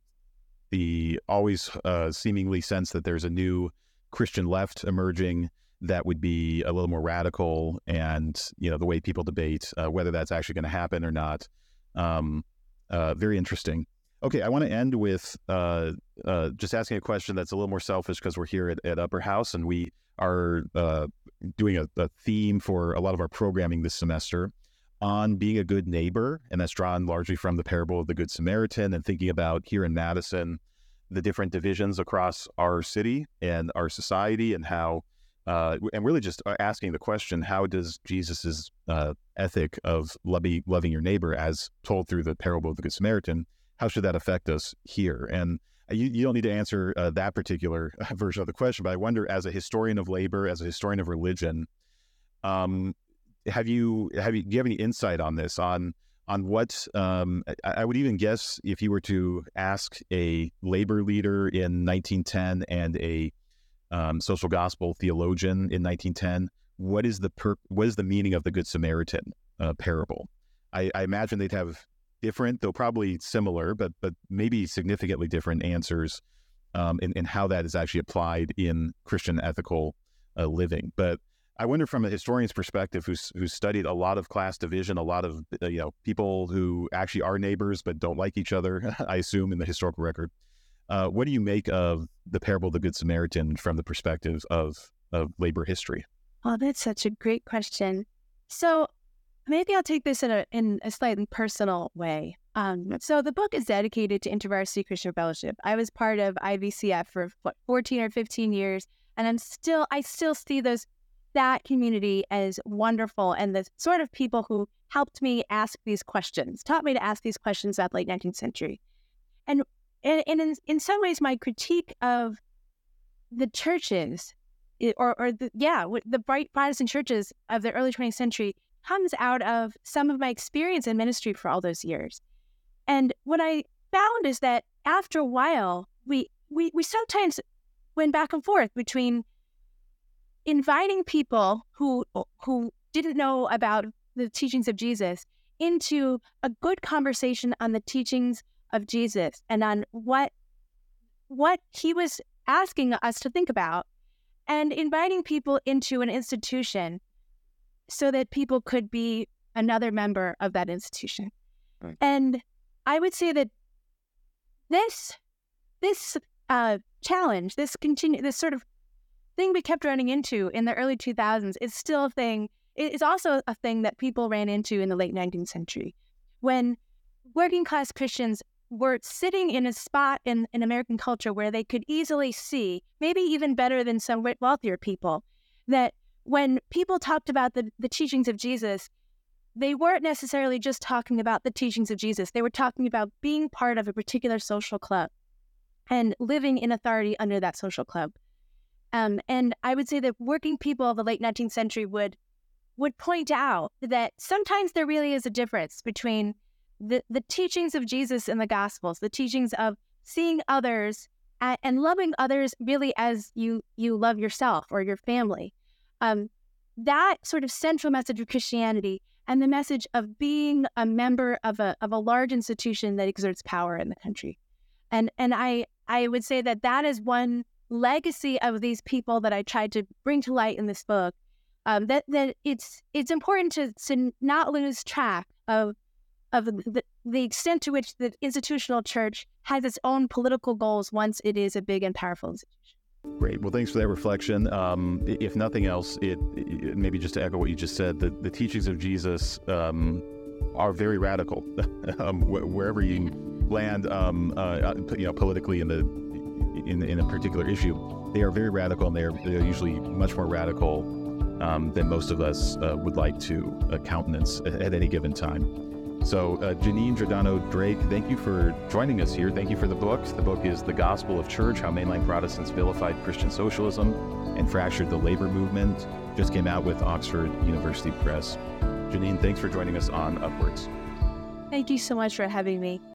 the always uh, seemingly sense that there's a new Christian left emerging that would be a little more radical, and you know the way people debate uh, whether that's actually going to happen or not. Um, uh, very interesting. Okay, I want to end with uh, uh, just asking a question that's a little more selfish because we're here at, at, Upper House and we are uh, doing a, a, theme for a lot of our programming this semester on being a good neighbor. And that's drawn largely from the parable of the Good Samaritan and thinking about here in Madison the different divisions across our city and our society and how. Uh, and really just uh, asking the question how does jesus's uh, ethic of loving, loving your neighbor as told through the parable of the good samaritan how should that affect us here? And uh, you, you don't need to answer uh, that particular version of the question, but I wonder, as a historian of labor, as a historian of religion, um, have you have you do you have any insight on this on on what um, I, I would even guess if you were to ask a labor leader in 1910 and a um, social gospel theologian in 1910, what is the per- what is the meaning of the Good Samaritan uh, parable? I, I imagine they'd have different, though probably similar, but but maybe significantly different answers um, in, in how that is actually applied in Christian ethical uh, living. But I wonder from a historian's perspective, who's who's studied a lot of class division, a lot of uh, you know people who actually are neighbors but don't like each other. I assume in the historical record. Uh, what do you make of the parable of the Good Samaritan from the perspective of of labor history? Oh, that's such a great question. So maybe I'll take this in a in a slightly personal way. Um, so the book is dedicated to InterVarsity Christian Fellowship. I was part of IVCF for what 14 or 15 years, and I'm still I still see those that community as wonderful and the sort of people who helped me ask these questions, taught me to ask these questions about the late 19th century. And, and, and in, in some ways, my critique of the churches, eh, or, or the, yeah, the bright Protestant churches of the early 20th century comes out of some of my experience in ministry for all those years. And what I found is that after a while, we, we, we sometimes went back and forth between inviting people who who didn't know about the teachings of Jesus into a good conversation on the teachings of Jesus and on what what he was asking us to think about and inviting people into an institution so that people could be another member of that institution. Right. And I would say that this this uh, challenge, this continue this sort of thing we kept running into in the early 2000s is still a thing. It's also a thing that people ran into in the late 19th century when working class Christians were sitting in a spot in, in American culture where they could easily see, maybe even better than some wealthier people, that when people talked about the, the teachings of Jesus, they weren't necessarily just talking about the teachings of Jesus. They were talking about being part of a particular social club and living in authority under that social club. Um, and I would say that working people of the late 19th century would would point out that sometimes there really is a difference between the, the teachings of Jesus in the Gospels, the teachings of seeing others and, and loving others really as you you love yourself or your family. Um, that sort of central message of Christianity and the message of being a member of a of a large institution that exerts power in the country. And and I I would say that that is one legacy of these people that I tried to bring to light in this book. Um, that that it's it's important to to not lose track of of the, the extent to which the institutional church has its own political goals once it is a big and powerful institution. Great. Well, thanks for that reflection. Um, if nothing else, it, it, maybe just to echo what you just said, the, the teachings of Jesus um, are very radical. um, wh- wherever you land, um, uh, you know, politically in the in, in a particular issue, they are very radical and they're, they're usually much more radical um, than most of us uh, would like to uh, countenance at, any given time. So, uh, Janine Giordano Drake, thank you for joining us here. Thank you for the book. The book is The Gospel of Church How Mainline Protestants Vilified Christian Socialism and Fractured the Labor Movement. Just came out with Oxford University Press. Janine, thanks for joining us on UpWords. Thank you so much for having me.